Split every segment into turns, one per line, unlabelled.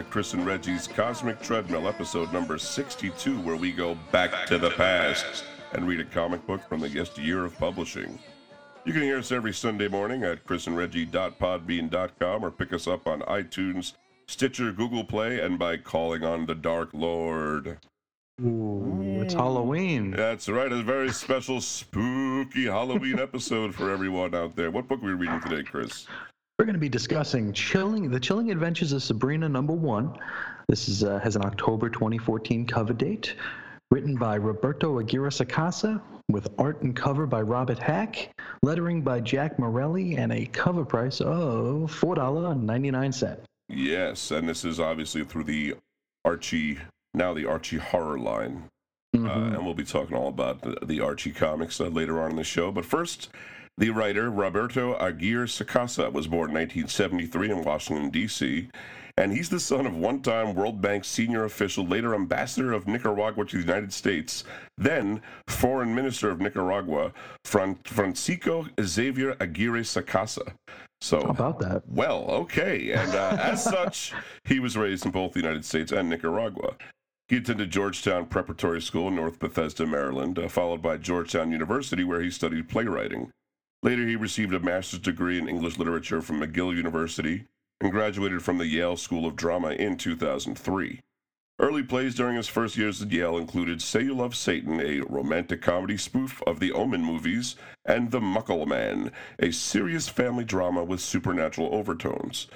to Chris and Reggie's Cosmic Treadmill, episode number 62, where we go back to the past and read a comic book from the guest year of publishing. You can hear us every Sunday morning at chrisandreggie.podbean.com or pick us up on iTunes, Stitcher, Google Play, and by calling on the Dark Lord.
Ooh, it's Halloween.
That's right, a very special spooky Halloween episode for everyone out there. What book are we reading today, Chris?
We're going to be discussing chilling, the Chilling Adventures of Sabrina number one. This is uh, has an October 2014 cover date. Written by Roberto Aguirre Sacasa, with art and cover by Robert Hack, lettering by Jack Morelli, and a cover price of four dollar and ninety nine cent.
Yes, and this is obviously through the Archie, now the Archie horror line. Uh, and we'll be talking all about the, the Archie comics uh, later on in the show. But first, the writer Roberto Aguirre Sacasa was born in 1973 in Washington, D.C., and he's the son of one time World Bank senior official, later ambassador of Nicaragua to the United States, then foreign minister of Nicaragua, Francisco Xavier Aguirre Sacasa. So,
How about that?
well, okay. And uh, as such, he was raised in both the United States and Nicaragua. He attended Georgetown Preparatory School in North Bethesda, Maryland, uh, followed by Georgetown University, where he studied playwriting. Later, he received a master's degree in English literature from McGill University and graduated from the Yale School of Drama in 2003. Early plays during his first years at Yale included Say You Love Satan, a romantic comedy spoof of the Omen movies, and The Muckle Man, a serious family drama with supernatural overtones.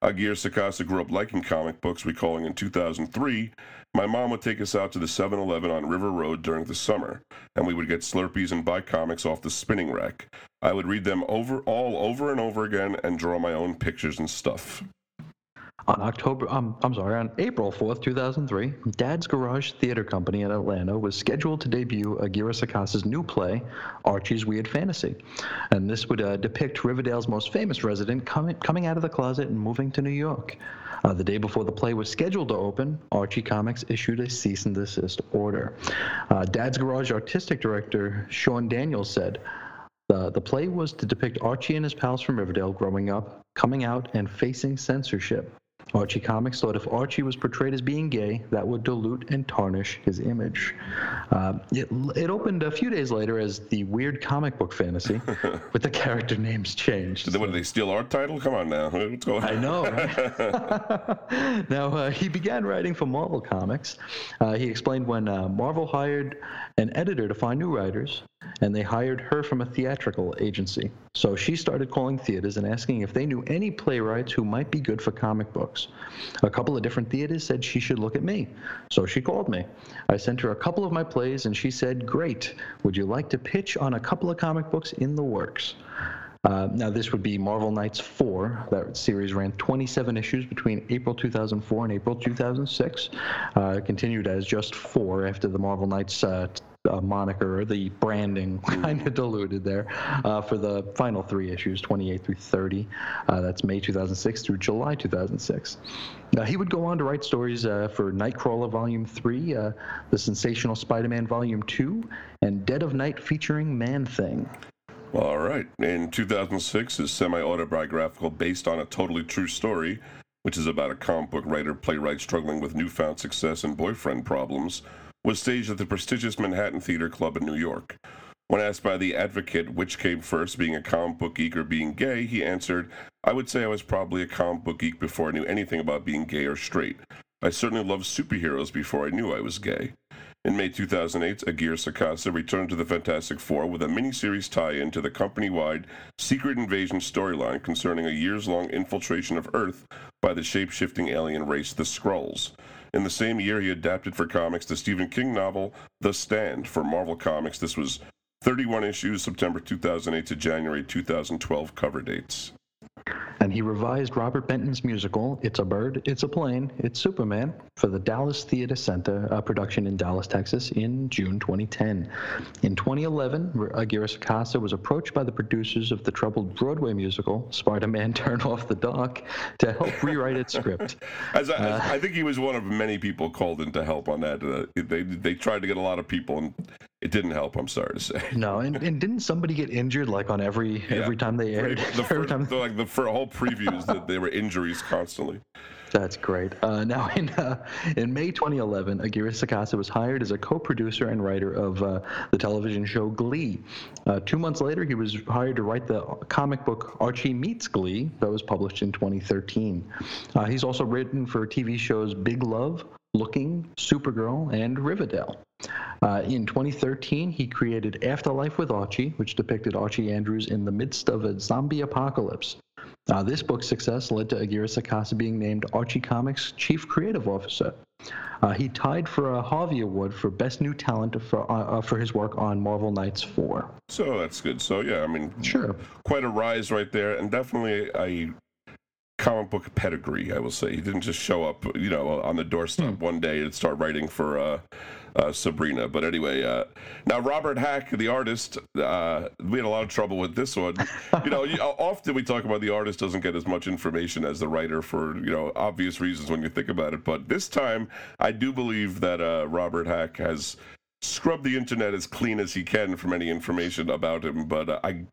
Aguirre Sacasa grew up liking comic books, recalling in 2003, my mom would take us out to the 7 Eleven on River Road during the summer, and we would get Slurpees and buy comics off the spinning rack. I would read them over all over and over again and draw my own pictures and stuff.
On October, um, I'm sorry, on April 4th, 2003, Dad's Garage Theater Company in Atlanta was scheduled to debut Aguirre Sacasa's new play, Archie's Weird Fantasy. And this would uh, depict Riverdale's most famous resident coming, coming out of the closet and moving to New York. Uh, the day before the play was scheduled to open, Archie Comics issued a cease and desist order. Uh, Dad's Garage artistic director Sean Daniels said, the, the play was to depict Archie and his pals from Riverdale growing up, coming out, and facing censorship. Archie Comics thought if Archie was portrayed as being gay, that would dilute and tarnish his image. Uh, it, it opened a few days later as the weird comic book fantasy, with the character names changed.
Did they, what, did they steal our title? Come on now. What's going on?
I know. Right? now, uh, he began writing for Marvel Comics. Uh, he explained when uh, Marvel hired an editor to find new writers, and they hired her from a theatrical agency. So she started calling theaters and asking if they knew any playwrights who might be good for comic books. A couple of different theaters said she should look at me. So she called me. I sent her a couple of my plays, and she said, Great. Would you like to pitch on a couple of comic books in the works? Uh, now, this would be Marvel Knights 4. That series ran 27 issues between April 2004 and April 2006. Uh, continued as just four after the Marvel Knights uh, uh, moniker the branding kind of diluted there uh, for the final three issues, 28 through 30. Uh, that's May 2006 through July 2006. Now, he would go on to write stories uh, for Nightcrawler Volume 3, uh, The Sensational Spider Man Volume 2, and Dead of Night featuring Man Thing.
All right. In 2006, his semi autobiographical based on a totally true story, which is about a comic book writer playwright struggling with newfound success and boyfriend problems, was staged at the prestigious Manhattan Theater Club in New York. When asked by the advocate which came first, being a comic book geek or being gay, he answered, I would say I was probably a comic book geek before I knew anything about being gay or straight. I certainly loved superheroes before I knew I was gay. In May 2008, Aguirre Sacasa returned to the Fantastic Four with a miniseries tie-in to the company-wide Secret Invasion storyline concerning a years-long infiltration of Earth by the shape-shifting alien race, the Skrulls. In the same year, he adapted for comics the Stephen King novel The Stand. For Marvel Comics, this was 31 issues, September 2008 to January 2012 cover dates.
And he revised Robert Benton's musical, It's a Bird, It's a Plane, It's Superman, for the Dallas Theater Center uh, production in Dallas, Texas, in June 2010. In 2011, Aguirre Sacasa was approached by the producers of the troubled Broadway musical, Spider Man Turn Off the Dark, to help rewrite its script.
As I, as I think he was one of many people called in to help on that. Uh, they they tried to get a lot of people, and it didn't help. I'm sorry to say.
No, and, and didn't somebody get injured like on every
Yeah.
every time they aired?
The
every
first,
time
the, like the for whole previews that there were injuries constantly.
That's great. Uh, now, in uh, in May 2011, Aguirre Sacasa was hired as a co-producer and writer of uh, the television show Glee. Uh, two months later, he was hired to write the comic book Archie Meets Glee that was published in 2013. Uh, he's also written for TV shows Big Love, Looking, Supergirl, and Riverdale. Uh, in 2013, he created Afterlife with Archie, which depicted Archie Andrews in the midst of a zombie apocalypse. Uh, this book's success led to Aguirre Sacasa being named Archie Comics' chief creative officer. Uh, he tied for a Harvey Award for Best New Talent for, uh, uh, for his work on Marvel Knights 4.
So that's good. So yeah, I mean,
Sure.
quite a rise right there, and definitely a comic book pedigree. I will say he didn't just show up, you know, on the doorstep one day and start writing for uh, uh, Sabrina. But anyway, uh, now Robert Hack, the artist, uh, we had a lot of trouble with this one. you know, often we talk about the artist doesn't get as much information as the writer for you know obvious reasons when you think about it. But this time, I do believe that uh, Robert Hack has scrubbed the internet as clean as he can from any information about him. But uh, I,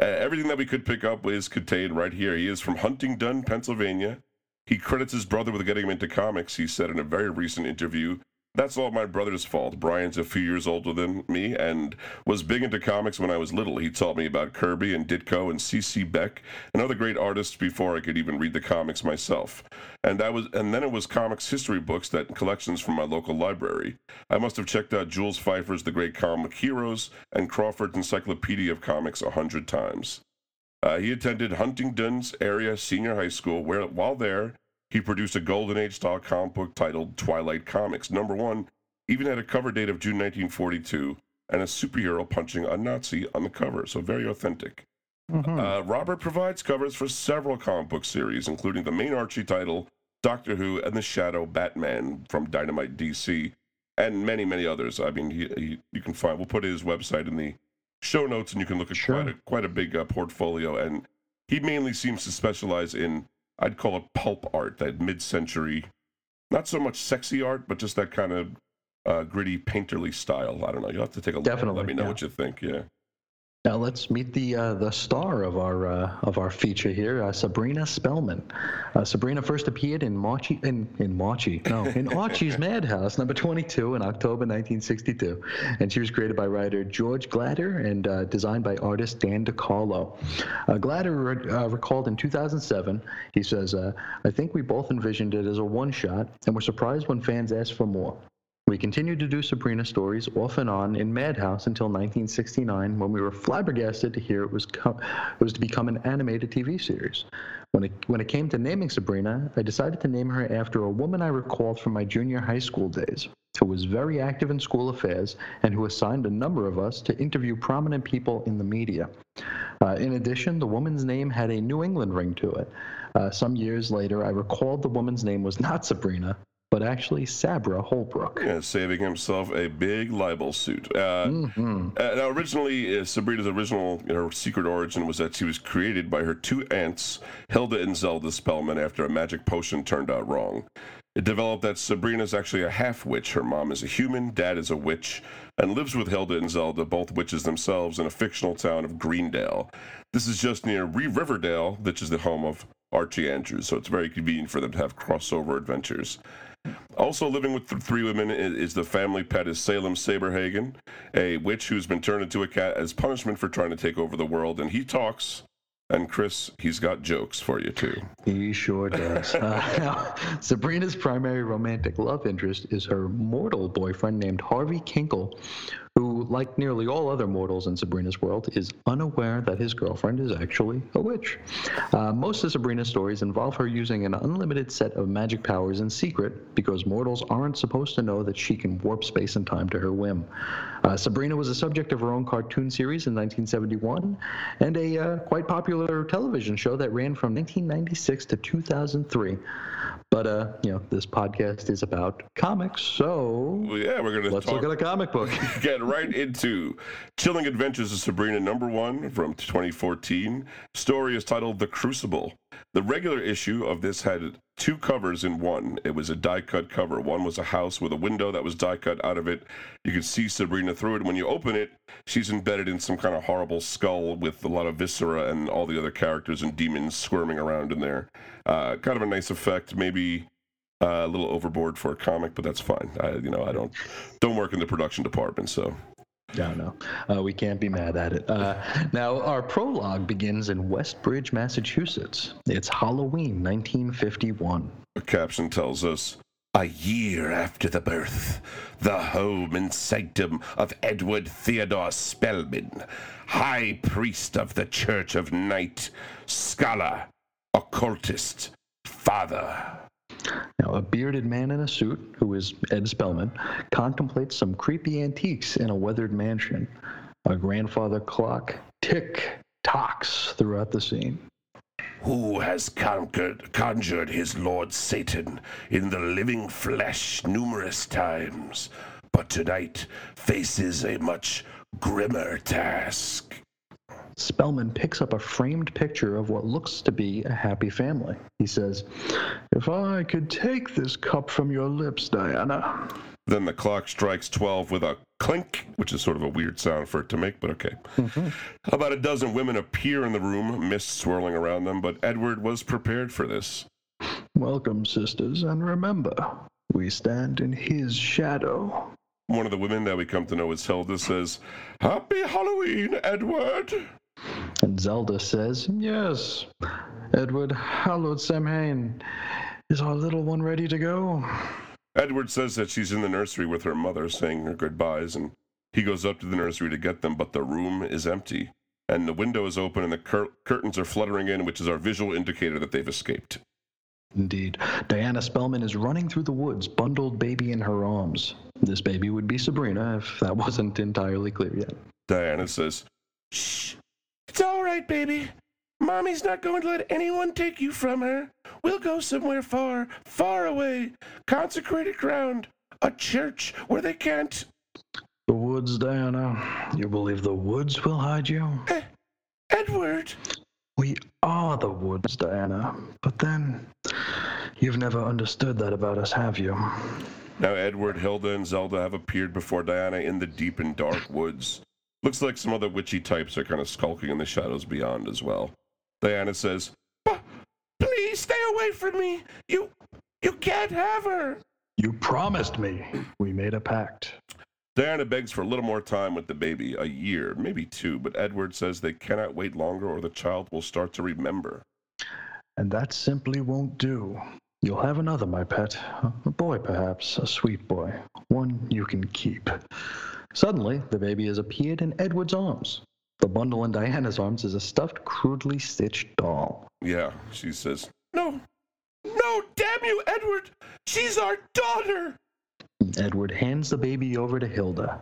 uh, everything that we could pick up is contained right here. He is from Huntingdon, Pennsylvania. He credits his brother with getting him into comics. He said in a very recent interview, "That's all my brother's fault. Brian's a few years older than me and was big into comics when I was little. He taught me about Kirby and Ditko and C.C. Beck and other great artists before I could even read the comics myself. And I was, and then it was comics history books that collections from my local library. I must have checked out Jules Feiffer's The Great Comic Heroes and Crawford's Encyclopedia of Comics a hundred times. Uh, he attended Huntingdon's area senior high school, where while there, he produced a Golden Age style comic book titled Twilight Comics. Number one even had a cover date of June 1942 and a superhero punching a Nazi on the cover, so very authentic. Uh, Robert provides covers for several comic book series, including the main Archie title, Doctor Who, and the Shadow Batman from Dynamite DC, and many, many others. I mean, he, he, you can find. We'll put his website in the show notes, and you can look at
Sure.
quite a quite a big uh, portfolio. And he mainly seems to specialize in, I'd call it pulp art, that mid-century, not so much sexy art, but just that kind of uh, gritty, painterly style. I don't know. You'll have to take a look.
Definitely,
Let me know
yeah.
what you think. Yeah.
Now let's meet the uh, the star of our uh, of our feature here, uh, Sabrina Spellman. Uh, Sabrina first appeared in Marchie in in Marchie no in Archie's Madhouse number 22 in October 1962, and she was created by writer George Gladir and uh, designed by artist Dan DeCarlo. Uh, Gladir re- uh, recalled in 2007, he says, uh, "I think we both envisioned it as a one shot, and were surprised when fans asked for more." We continued to do Sabrina stories off and on in Madhouse until 1969, when we were flabbergasted to hear it was co- it was to become an animated TV series. When it when it came to naming Sabrina, I decided to name her after a woman I recalled from my junior high school days, who was very active in school affairs and who assigned a number of us to interview prominent people in the media. Uh, in addition, the woman's name had a New England ring to it. Uh, some years later, I recalled the woman's name was not Sabrina, but actually Sabra Holbrook.
Yeah, saving himself a big libel suit. Uh,
hmm
uh, now, originally, uh, Sabrina's original her secret origin was that she was created by her two aunts, Hilda and Zelda Spellman, after a magic potion turned out wrong. It developed that Sabrina's actually a half witch. Her mom is a human, dad is a witch, and lives with Hilda and Zelda, both witches themselves, in a fictional town of Greendale. This is just near Re- Riverdale, which is the home of Archie Andrews, so it's very convenient for them to have crossover adventures. Also living with three women i- is the family pet is Salem Saberhagen, a witch who's been turned into a cat as punishment for trying to take over the world. And he talks, and Chris, he's got jokes for you too.
He sure does. Uh, Sabrina's primary romantic love interest is her mortal boyfriend named Harvey Kinkle, who, like nearly all other mortals in Sabrina's world, is unaware that his girlfriend is actually a witch. Uh, most of Sabrina's stories involve her using an unlimited set of magic powers in secret because mortals aren't supposed to know that she can warp space and time to her whim. Uh, Sabrina was a subject of her own cartoon series in 1971 and a uh, quite popular television show that ran from 1996 to 2003. But uh, you know, this podcast is about comics, so
Well, yeah, we're gonna
let's
talk,
look at a comic book.
get right into Chilling Adventures of Sabrina number one from 2014. Story is titled The Crucible. The regular issue of this had two covers in one. It was a die cut cover. One was a house with a window that was die cut out of it. You could see Sabrina through it. When you open it, she's embedded in some kind of horrible skull with a lot of viscera and all the other characters and demons squirming around in there. Uh, kind of a nice effect. Maybe uh, a little overboard for a comic, but that's fine. I, you know, I don't don't work in the production department, so
No, no, uh, we can't be mad at it. Uh, now, our prologue begins in Westbridge, Massachusetts. It's Halloween, 1951.
The caption tells us a year after the birth, the home and sanctum of Edward Theodore Spellman, High Priest of the Church of Night, scholar, occultist, father.
Now, a bearded man in a suit, who is Ed Spellman, contemplates some creepy antiques in a weathered mansion. A grandfather clock tick tocks throughout the scene.
Who has conquered, conjured his lord Satan in the living flesh numerous times, but tonight faces a much grimmer task.
Spellman picks up a framed picture of what looks to be a happy family. He says, If I could take this cup from your lips, Diana.
Then the clock strikes 12 with a clink, which is sort of a weird sound for it to make, but okay. Mm-hmm. About a dozen women appear in the room, mist swirling around them, but Edward was prepared for this.
Welcome, sisters, and remember, we stand in his shadow.
One of the women that we come to know as Hilda says, Happy Halloween, Edward!
And Zelda says, Yes, Edward, hallowed Samhain. Is our little one ready to go?
Edward says that she's in the nursery with her mother saying her goodbyes, and he goes up to the nursery to get them, but the room is empty. And the window is open and the cur- curtains are fluttering in, which is our visual indicator that they've escaped.
Indeed. Diana Spellman is running through the woods, bundled baby in her arms. This baby would be Sabrina, if that wasn't entirely clear yet.
Diana says, Shh, it's all right, baby. Mommy's not going to let anyone take you from her. We'll go somewhere far, far away. Consecrated ground. A church where they can't.
The woods, Diana. You believe the woods will hide you?
Eh, Edward!
We are the woods, Diana. But then, you've never understood that about us, have you?
Now, Edward, Hilda, and Zelda have appeared before Diana in the deep and dark woods. Looks like some other witchy types are kind of skulking in the shadows beyond as well. Diana says, Please stay away from me. You you can't have her.
You promised me. We made a pact.
Diana begs for a little more time with the baby, a year, maybe two, but Edward says they cannot wait longer or the child will start to remember.
And that simply won't do. You'll have another, my pet. A boy, perhaps. A sweet boy. One you can keep. Suddenly, the baby has appeared in Edward's arms. The bundle in Diana's arms is a stuffed, crudely stitched doll.
Yeah, she says, No, no, damn you, Edward! She's our daughter!
Edward hands the baby over to Hilda.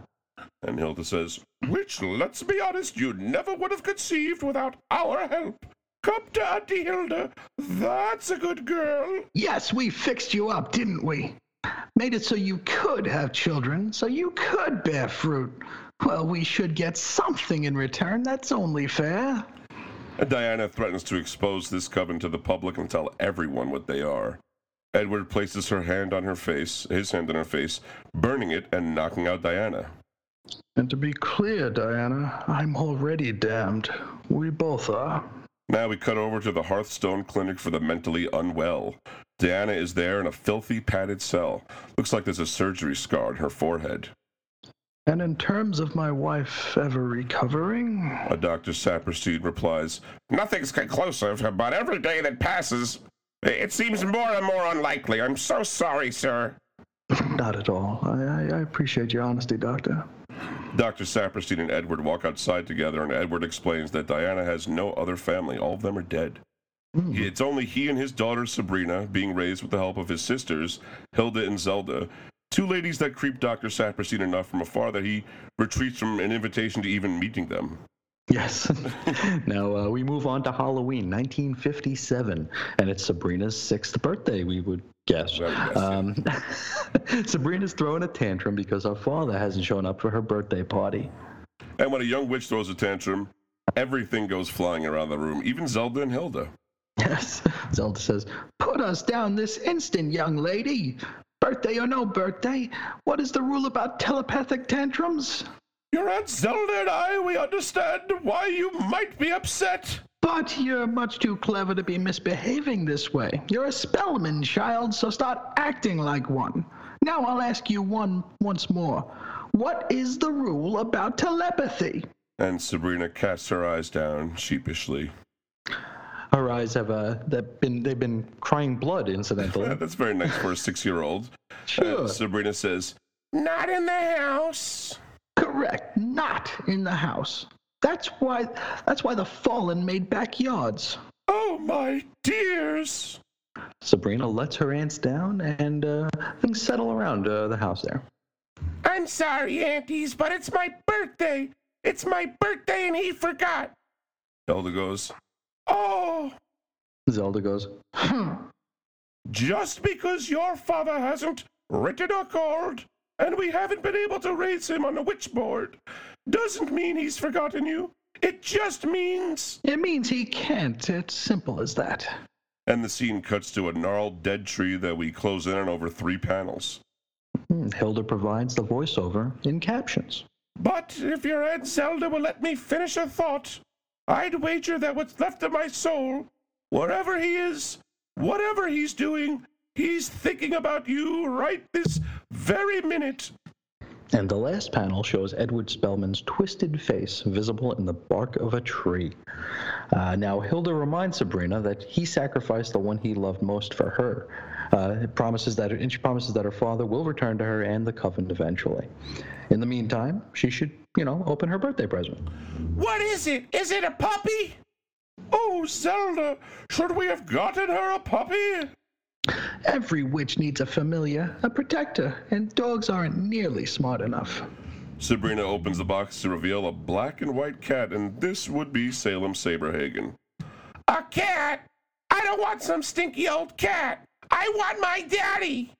And Hilda says, Which, let's be honest, you never would have conceived without our help. Come to Auntie Hilda. That's a good girl.
Yes, we fixed you up, didn't we? Made it so you could have children, so you could bear fruit. Well, we should get something in return. That's only fair.
Diana threatens to expose this coven to the public and tell everyone what they are. Edward places her hand on her face, his hand on her face, burning it and knocking out Diana.
And to be clear, Diana, I'm already damned. We both are.
Now we cut over to the Hearthstone Clinic for the mentally unwell. Diana is there in a filthy padded cell. Looks like there's a surgery scar on her forehead.
And in terms of my wife ever recovering,
A Dr. Saperstein replies, Nothing's conclusive, but every day that passes, it seems more and more unlikely. I'm so sorry, sir.
Not at all. I, I, appreciate your honesty, Doctor.
Dr. Saperstein and Edward walk outside together, and Edward explains that Diana has no other family. All of them are dead. It's only he and his daughter Sabrina, being raised with the help of his sisters, Hilda and Zelda, two ladies that creep Dr. Saperstein enough from afar that he retreats from an invitation to even meeting them.
Yes. now uh, we move on to Halloween, 1957, and it's Sabrina's sixth birthday, we would
would.
Um, Sabrina's throwing a tantrum because her father hasn't shown up for her birthday party.
And when a young witch throws a tantrum, everything goes flying around the room, even Zelda and Hilda.
Yes.
Zelda says, Put us down this instant, young lady. Birthday or no birthday, what is the rule about telepathic tantrums?
Your Aunt Zelda and I, we understand why you might be upset.
But you're much too clever to be misbehaving this way. You're a Spellman child, so start acting like one. Now I'll ask you one once more. What is the rule about telepathy?
And Sabrina casts her eyes down sheepishly.
Her eyes have uh, they've been they've been crying blood, incidentally.
That's very nice for a six-year-old.
Sure.
Uh, Sabrina says, "Not in the house."
Correct. Not in the house. That's why that's why the fallen made backyards.
Oh my dears!
Sabrina lets her aunts down, and uh, things settle around uh, the house there.
I'm sorry, aunties, but it's my birthday. It's my birthday, and he forgot. Zelda goes, "Oh,
Zelda goes,
just because your father hasn't written a card and we haven't been able to raise him on a witchboard doesn't mean he's forgotten you. It just means."
It means he can't. It's simple as that.
And the scene cuts to a gnarled dead tree that we close in on over three panels.
Hmm, Hilda provides the voiceover in captions.
But if your Aunt Zelda will let me finish a thought, I'd wager that what's left of my soul, wherever he is, whatever he's doing, he's thinking about you right this very minute.
And the last panel shows Edward Spellman's twisted face visible in the bark of a tree. Uh, now, Hilda reminds Sabrina that he sacrificed the one he loved most for her. Uh, promises that, and she promises that her father will return to her and the coven eventually. In the meantime, she should, you know, open her birthday present.
What is it? Is it a puppy? Oh, Zelda, should we have gotten her a puppy?
Every witch needs a familiar, a protector, and dogs aren't nearly smart enough.
Sabrina opens the box to reveal a black and white cat, and this would be Salem Saberhagen. A cat? I don't want some stinky old cat. I want my daddy.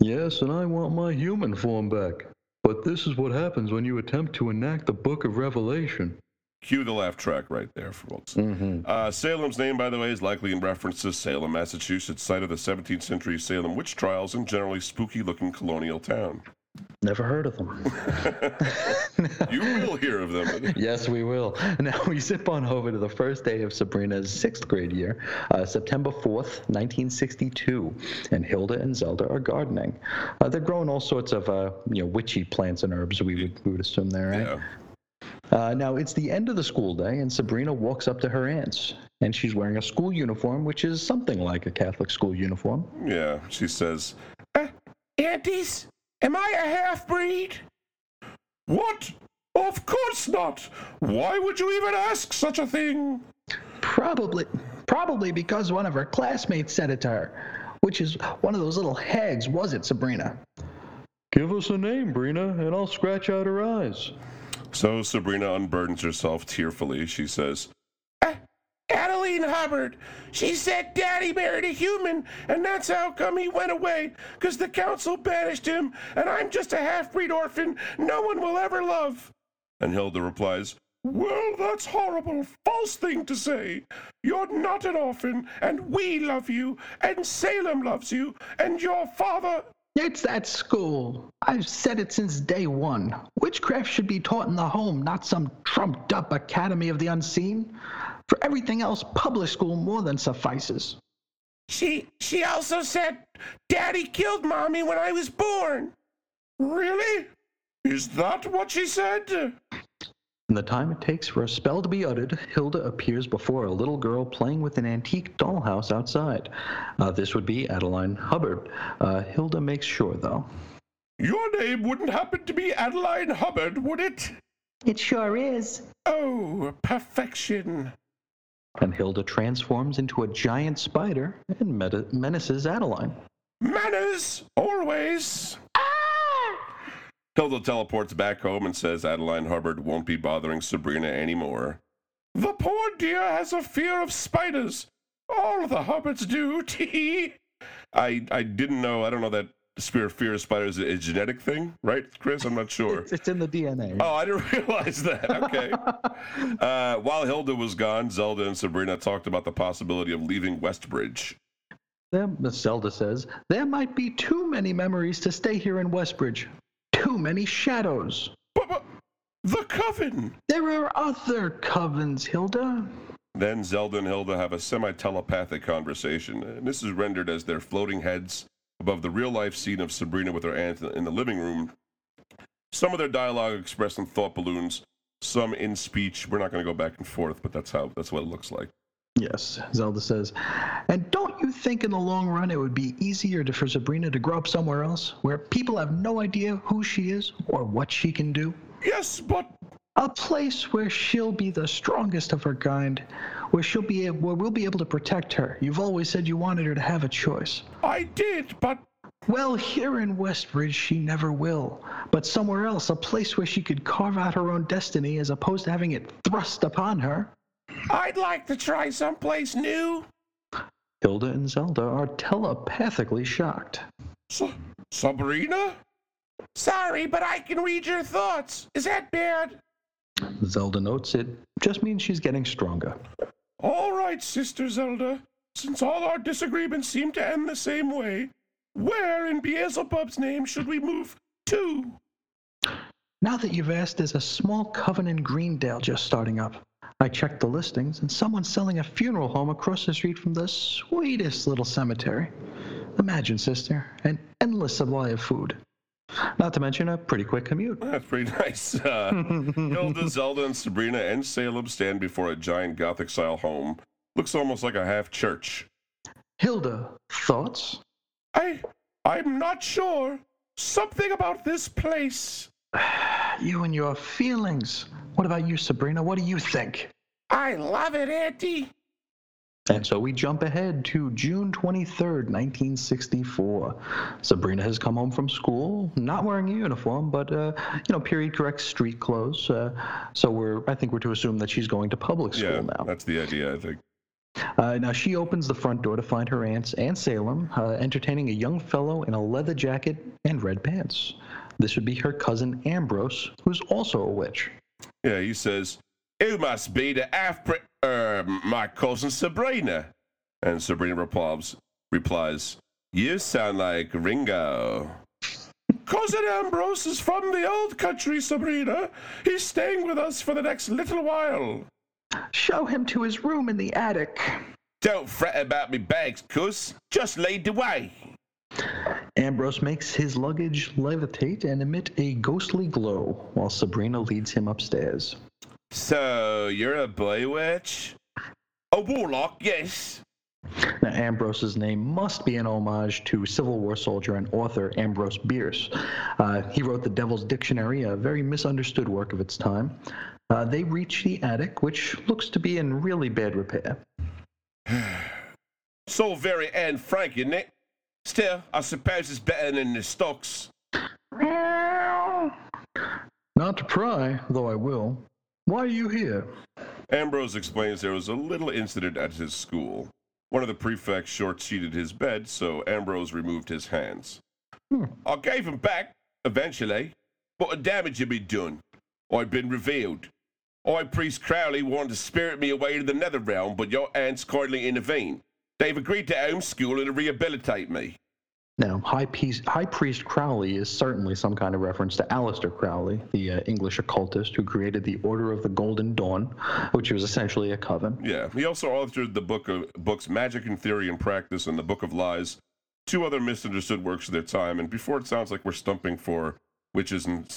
Yes, and I want my human form back. But this is what happens when you attempt to enact the Book of Revelation.
Cue the laugh track right there, folks. Uh, Salem's name, by the way, is likely in reference to Salem, Massachusetts, site of the 17th century Salem witch trials and generally spooky looking colonial town.
Never heard of them.
You will hear of them.
Yes, we will. Now we zip on over to the first day of Sabrina's sixth grade year, uh, September 4th, 1962, and Hilda and Zelda are gardening. Uh, they're growing all sorts of, uh, you know, witchy plants and herbs, we would, we would assume there, right?
Yeah.
Uh, now, it's the end of the school day, and Sabrina walks up to her aunts, and she's wearing a school uniform, which is something like a Catholic school uniform.
Yeah, she says, uh, Aunties, am I a half breed? What? Of course not. Why would you even ask such a thing?
Probably, probably because one of her classmates said it to her, which is one of those little hags, was it, Sabrina?
Give us a name, Brina, and I'll scratch out her eyes.
So Sabrina unburdens herself tearfully. She says, "Uh, Adeline Hubbard. She said Daddy married a human, and that's how come he went away, 'cause the council banished him, and I'm just a half-breed orphan no one will ever love. And Hilda replies, Well, that's horrible, false thing to say. You're not an orphan, and we love you, and Salem loves you, and your father.
It's that school. I've said it since day one. Witchcraft should be taught in the home, not some trumped up Academy of the Unseen. For everything else, public school more than suffices.
She she also said Daddy killed Mommy when I was born. Really? Is that what she said?
In the time it takes for a spell to be uttered, Hilda appears before a little girl playing with an antique dollhouse outside. Uh, this would be Adeline Hubbard. Uh, Hilda makes sure, though.
Your name wouldn't happen to be Adeline Hubbard, would it?
It sure is.
Oh, perfection.
And Hilda transforms into a giant spider and meta- menaces Adeline.
Manners, always. Hilda teleports back home and says Adeline Hubbard won't be bothering Sabrina anymore. The poor dear has a fear of spiders. All the Hubbards do, tee. I I didn't know. I don't know that spear fear of spiders is a genetic thing, right, Chris? I'm not sure.
It's, it's in the DNA.
Oh, I didn't realize that. Okay. uh, while Hilda was gone, Zelda and Sabrina talked about the possibility of leaving Westbridge.
There, Miss Zelda says, there might be too many memories to stay here in Westbridge. Too many shadows.
But, but the coven!
There are other covens, Hilda.
Then Zelda and Hilda have a semi telepathic conversation, and this is rendered as their floating heads above the real life scene of Sabrina with her aunt in the living room. Some of their dialogue expressed in thought balloons, some in speech. We're not going to go back and forth, but that's how that's what it looks like.
Yes, Zelda says.
And don't you think in the long run it would be easier to, for Sabrina to grow up somewhere else where people have no idea who she is or what she can do?
Yes, but
A place where she'll be the strongest of her kind, where she'll be able, where we'll be able to protect her. You've always said you wanted her to have a choice.
I did, but
Well, here in Westbridge, she never will. But somewhere else, a place where she could carve out her own destiny as opposed to having it thrust upon her.
I'd like to try someplace new.
Hilda and Zelda are telepathically shocked.
Sa- Sabrina? Sorry, but I can read your thoughts. Is that bad?
Zelda notes it just means she's getting stronger.
All right, Sister Zelda. Since all our disagreements seem to end the same way, where in Beelzebub's name should we move to?
Now that you've asked, there's a small coven in Greendale just starting up. I checked the listings, and someone's selling a funeral home across the street from the sweetest little cemetery. Imagine, sister, an endless supply of food.
Not to mention a pretty quick commute.
That's pretty nice. Uh, Hilda, Zelda, and Sabrina and Salem stand before a giant Gothic style home. Looks almost like a half church.
Hilda, thoughts?
I. I'm not sure. Something about this place.
You and your feelings. What about you, Sabrina? What do you think?
I love it, Auntie.
And so we jump ahead to June 23rd, 1964. Sabrina has come home from school, not wearing a uniform, but, uh, you know, period correct street clothes. Uh, so we're, I think we're to assume that she's going to public school
Yeah,
now.
that's the idea, I think.
Uh, now she opens the front door to find her aunts and Salem uh, entertaining a young fellow in a leather jacket and red pants. This would be her cousin Ambrose, who's also a witch.
Yeah, he says, You must be the Afri- er, my cousin Sabrina. And Sabrina replies, replies, You sound like Ringo. cousin Ambrose is from the old country, Sabrina. He's staying with us for the next little while.
Show him to his room in the attic.
Don't fret about me bags, cuz. Just lead the way.
Ambrose makes his luggage levitate and emit a ghostly glow while Sabrina leads him upstairs.
So, you're a boy witch? A warlock, yes.
Now, Ambrose's name must be an homage to Civil War soldier and author Ambrose Bierce. Uh, he wrote the Devil's Dictionary, a very misunderstood work of its time. Uh, they reach the attic, which looks to be in really bad repair.
So very Anne Frank, isn't it? Still, I suppose it's better than the stocks.
Not to pry, though I will. Why are you here?
Ambrose explains there was a little incident at his school. One of the prefects short-sheeted his bed, so Ambrose removed his hands. Hmm. I gave them back, eventually, but the damage had been done. I'd been revealed. High Priest Crowley wanted to spirit me away to the nether realm, but your aunts kindly intervened. They've agreed to homeschool and to rehabilitate me.
Now, High Priest, High Priest Crowley is certainly some kind of reference to Aleister Crowley, the uh, English occultist who created the Order of the Golden Dawn, which was essentially a coven.
Yeah, he also authored the book of books Magic in Theory and Practice and the Book of Lies, two other misunderstood works of their time. And before it sounds like we're stumping for witches and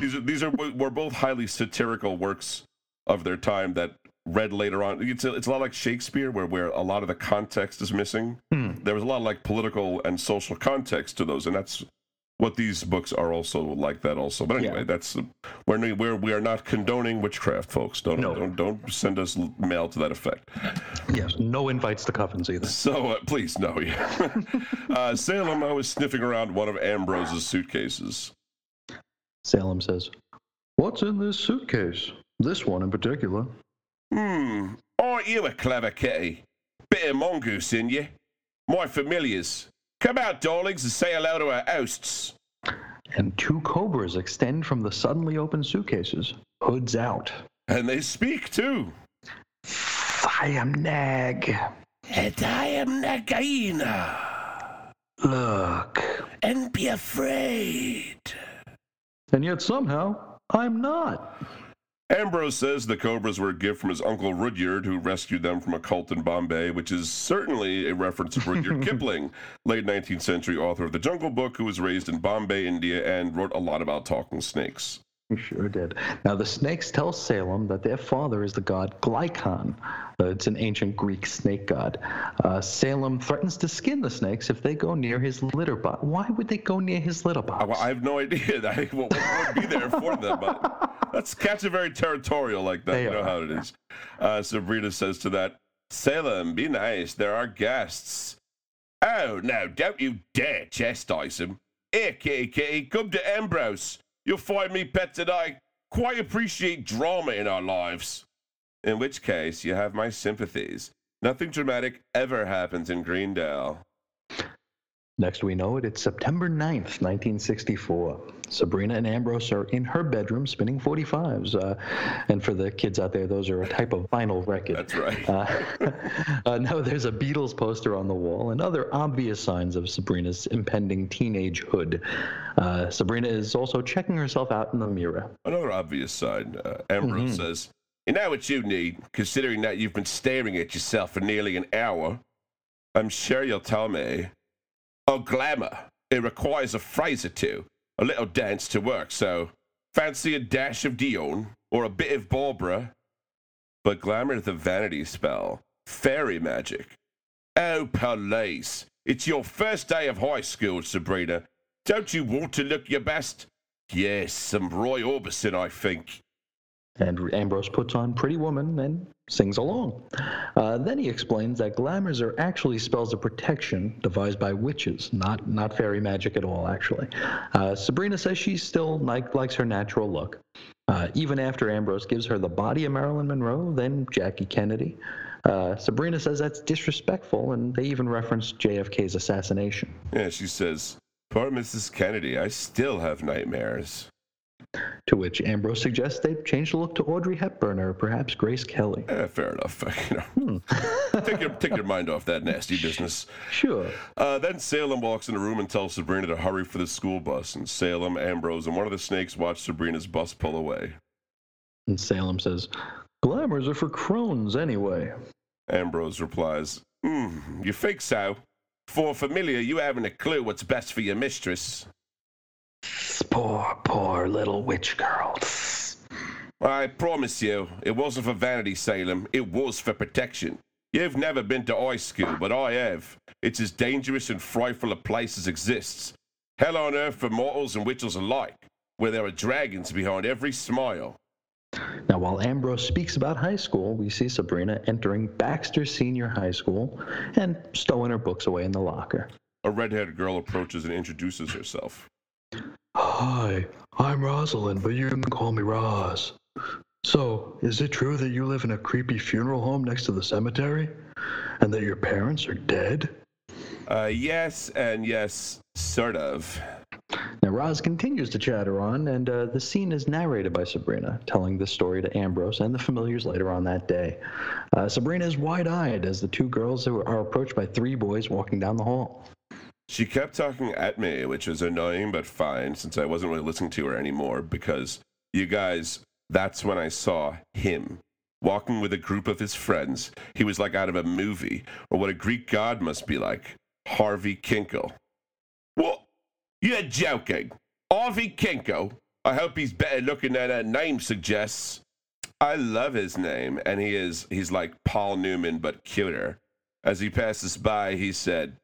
these are these are were both highly satirical works of their time that read later on. It's a, it's a lot like Shakespeare, where where a lot of the context is missing. There was a lot of like political and social context to those, and that's what these books are also like that also. But anyway,
Yeah.
that's we're we're we are not condoning witchcraft, folks. Don't
No.
don't don't send us mail to that effect.
Yes, no invites to coffins either.
So uh, please no. Yeah. uh, Salem, I was sniffing around one of Ambrose's suitcases.
Salem says, What's in this suitcase? This one in particular.
Hmm, aren't you a clever kitty? Bit of mongoose in you. My familiars. Come out, darlings, and say hello to our hosts.
And two cobras extend from the suddenly open suitcases, hoods out.
And they speak too.
I am Nag.
And I am Nagaina.
Look.
And be afraid.
And yet somehow, I'm not.
Ambrose says the Cobras were a gift from his uncle Rudyard, who rescued them from a cult in Bombay, which is certainly a reference to Rudyard Kipling, late 19th century author of The Jungle Book, who was raised in Bombay, India, and wrote a lot about talking snakes.
He sure did. Now, the snakes tell Salem that their father is the god Glykon. Uh, it's an ancient Greek snake god. Uh, Salem threatens to skin the snakes if they go near his litter box. Why would they go near his litter box?
Uh, Well, I have no idea what would be there for them, but that's cats are very territorial like that.
They
you know
are.
how it is. Uh, Sabrina says to that, Salem, be nice. There are guests. Oh, no, don't you dare chastise him. Here, kitty, kitty, come to Ambrose. You'll find me, pet, that I quite appreciate drama in our lives. In which case, you have my sympathies. Nothing dramatic ever happens in Greendale.
Next we know it, it's September 9th, 1964. Sabrina and Ambrose are in her bedroom spinning 45s. Uh, and for the kids out there, those are a type of vinyl record.
That's right.
Uh, uh, no, there's a Beatles poster on the wall and other obvious signs of Sabrina's impending teenagehood. Uh, Sabrina is also checking herself out in the mirror.
Another obvious sign. Uh, Ambrose says, You know what you need, considering that you've been staring at yourself for nearly an hour? I'm sure you'll tell me. Oh, glamour. It requires a phrase or two, a little dance to work, so fancy a dash of Dion or a bit of Barbara. But glamour a vanity spell, fairy magic. Oh, police. It's your first day of high school, Sabrina. Don't you want to look your best? Yes, some Roy Orbison, I think.
And Ambrose puts on Pretty Woman and sings along. Uh, then he explains that glamours are actually spells of protection devised by witches, not not fairy magic at all, actually. Uh, Sabrina says she still like, likes her natural look. Uh, even after Ambrose gives her the body of Marilyn Monroe, then Jackie Kennedy. Uh, Sabrina says that's disrespectful, and they even reference JFK's assassination.
Yeah, she says, Poor Mrs. Kennedy, I still have nightmares.
To which Ambrose suggests they change the look to Audrey Hepburn or perhaps Grace Kelly.
Eh, fair enough. You know, take your take your mind off that nasty business.
Sure.
Uh, then Salem walks in the room and tells Sabrina to hurry for the school bus. And Salem, Ambrose, and one of the snakes watch Sabrina's bus pull away.
And Salem says, Glamours are for crones anyway.
Ambrose replies, Hmm, you think so? For familiar, you haven't a clue what's best for your mistress.
Poor, poor little witch girls.
I promise you, it wasn't for vanity, Salem. It was for protection. You've never been to high school, but I have. It's as dangerous and frightful a place as exists. Hell on earth for mortals and witches alike, where there are dragons behind every smile.
Now, while Ambrose speaks about high school, we see Sabrina entering Baxter Senior High School and stowing her books away in the locker.
A red-haired girl approaches and introduces herself.
Hi, I'm Rosalind, but you can call me Roz. So, is it true that you live in a creepy funeral home next to the cemetery? And that your parents are dead?
Uh, yes and yes, sort of.
Now, Roz continues to chatter on, and uh, the scene is narrated by Sabrina, telling the story to Ambrose and the familiars later on that day. Uh, Sabrina is wide eyed as the two girls are approached by three boys walking down the hall.
She kept talking at me, which was annoying but fine since I wasn't really listening to her anymore because you guys, that's when I saw him walking with a group of his friends. He was like out of a movie or what a Greek god must be like. Harvey Kinkle. What? You're joking. Harvey Kinkle? I hope he's better looking than that name suggests. I love his name, and he is he's like Paul Newman but cuter. As he passes by, he said,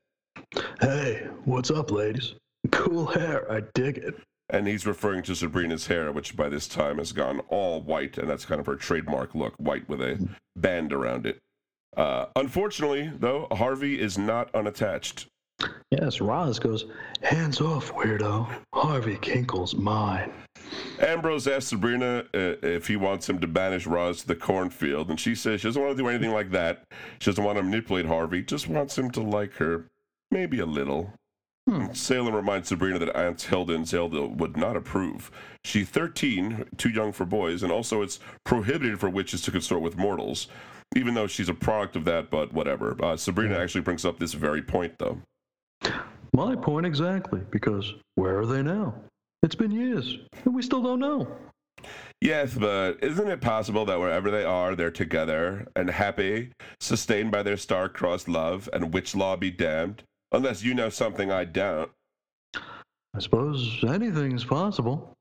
Hey, what's up, ladies? Cool hair, I dig it.
And he's referring to Sabrina's hair, which by this time has gone all white, and that's kind of her trademark look white with a band around it. Uh, unfortunately, though, Harvey is not unattached.
Yes, Roz goes, Hands off, weirdo. Harvey Kinkle's mine.
Ambrose asks Sabrina uh, if he wants him to banish Roz to the cornfield, and she says she doesn't want to do anything like that. She doesn't want to manipulate Harvey, just wants him to like her, maybe a little. And Salem reminds Sabrina that Aunts Hilda and Zelda would not approve. She's 13, too young for boys, and also it's prohibited for witches to consort with mortals, even though she's a product of that, but whatever. Uh, Sabrina actually brings up this very point, though.
My point exactly, because where are they now? It's been years, and we still don't know.
Yes, but isn't it possible that wherever they are, they're together and happy, sustained by their star-crossed love, and witch law be damned? Unless you know something I don't.
I suppose anything's possible.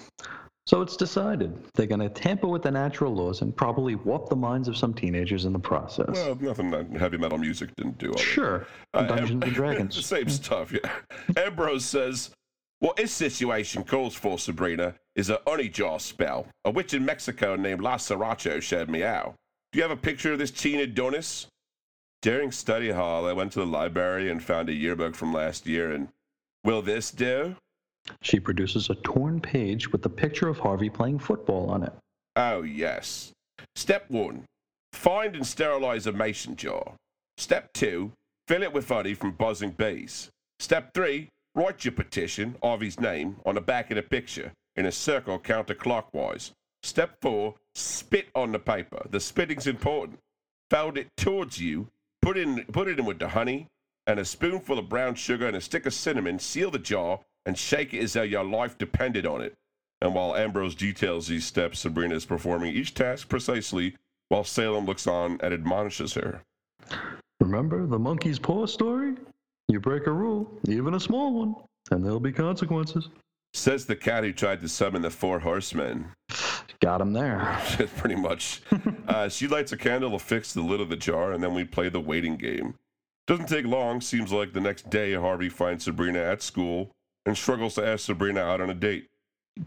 So it's decided they're going to tamper with the natural laws and probably warp the minds of some teenagers in the process.
Well, nothing that heavy metal music didn't do. Already.
sure,
Uh,
Dungeons and
the
Dragons.
same stuff, yeah. Ambrose says, What this situation calls for, Sabrina, is a honey jar spell. A witch in Mexico named La Sriracha showed me how. Do you have a picture of this teen Adonis? During study hall, I went to the library and found a yearbook from last year, and will this do?
She produces a torn page with the picture of Harvey playing football on it.
Oh, yes. Step one find and sterilize a mason jar. Step two fill it with honey from buzzing bees. Step three write your petition, Harvey's name, on the back of the picture in a circle counterclockwise. Step four spit on the paper. The spitting's important. Fold it towards you, put, in, put it in with the honey and a spoonful of brown sugar and a stick of cinnamon, seal the jar, and shake it as though your life depended on it. And while Ambrose details these steps, Sabrina is performing each task precisely while Salem looks on and admonishes her.
Remember the monkey's paw story? You break a rule, even a small one, and there'll be consequences.
Says the cat who tried to summon the four horsemen.
Got him there.
Pretty much. Uh, she lights a candle to fix the lid of the jar, and then we play the waiting game. Doesn't take long. Seems like the next day, Harvey finds Sabrina at school and struggles to ask Sabrina out on a date.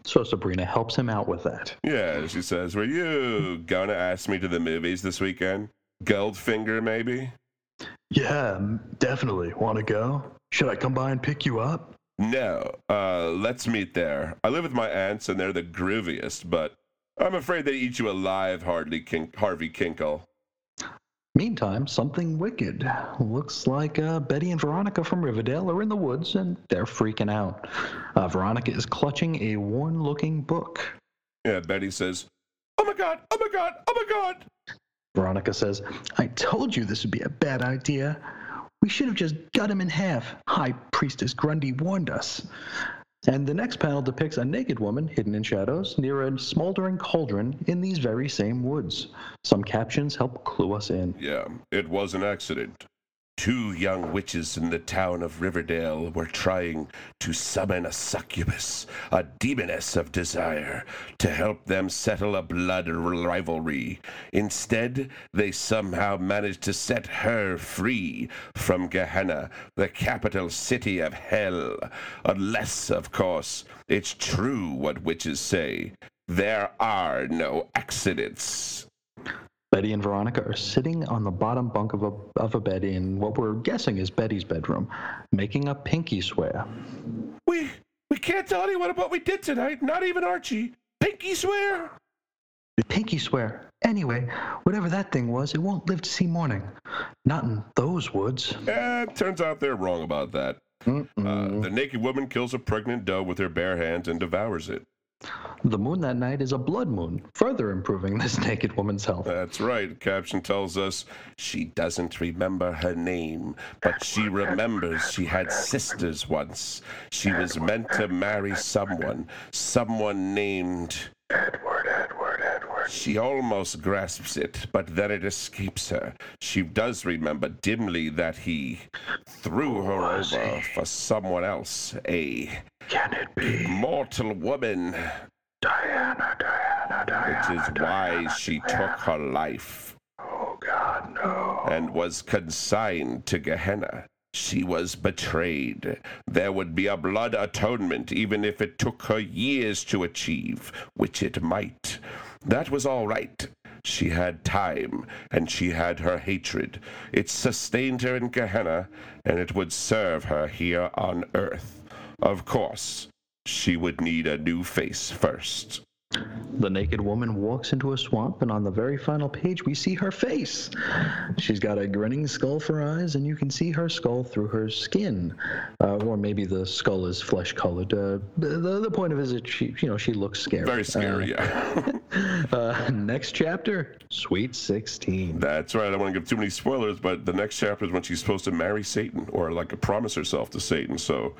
So Sabrina helps him out with that.
Yeah, she says, Were you gonna ask me to the movies this weekend? Goldfinger, maybe?
Yeah, definitely. Want to go? Should I come by and pick you up?
No, uh, let's meet there. I live with my aunts, and they're the grooviest, but I'm afraid they eat you alive, Hardly Kink- Harvey Kinkle.
Meantime, something wicked. Looks like uh, Betty and Veronica from Riverdale are in the woods and they're freaking out. Uh, Veronica is clutching a worn looking book.
Yeah, Betty says, Oh my god, oh my god, oh my god.
Veronica says,
I told you this would be a bad idea. We should have just cut him in half. High Priestess Grundy warned us.
And the next panel depicts a naked woman hidden in shadows near a smoldering cauldron in these very same woods. Some captions help clue us in.
Yeah, it was an accident. Two young witches in the town of Riverdale were trying to summon a succubus, a demoness of desire, to help them settle a blood rivalry. Instead, they somehow managed to set her free from Gehenna, the capital city of hell. Unless, of course, it's true what witches say. There are no accidents.
Betty and Veronica are sitting on the bottom bunk of a, of a bed in what we're guessing is Betty's bedroom, making a pinky swear.
We we can't tell anyone about what we did tonight, not even Archie. Pinky swear.
Pinky swear. Anyway, whatever that thing was, it won't live to see morning.
Not in those woods.
Eh, turns out they're wrong about that. Uh, the naked woman kills a pregnant doe with her bare hands and devours it.
The moon that night is a blood moon, further improving this naked woman's health.
That's right. Caption tells us she doesn't remember her name, but she remembers she had sisters once. She was meant to marry someone, someone named. Edward, Edward, Edward. She almost grasps it, but then it escapes her. She does remember dimly that he threw her over for someone else, a
Can it be
mortal woman,
Diana, Diana, Diana?
which is why she took her life.
Oh, God, no.
and was consigned to Gehenna. She was betrayed. There would be a blood atonement, even if it took her years to achieve, which it might. That was all right. She had time, and she had her hatred. It sustained her in Gehenna, and it would serve her here on earth. Of course, she would need a new face first.
The naked woman walks into a swamp, and on the very final page, we see her face. She's got a grinning skull for eyes, and you can see her skull through her skin, uh, or maybe the skull is flesh-colored. Uh, the, the point of it is that she, you know, she looks scary.
Very scary, yeah.
Uh, next chapter, Sweet Sixteen.
That's right. I don't want to give too many spoilers, but the next chapter is when she's supposed to marry Satan or like promise herself to Satan. So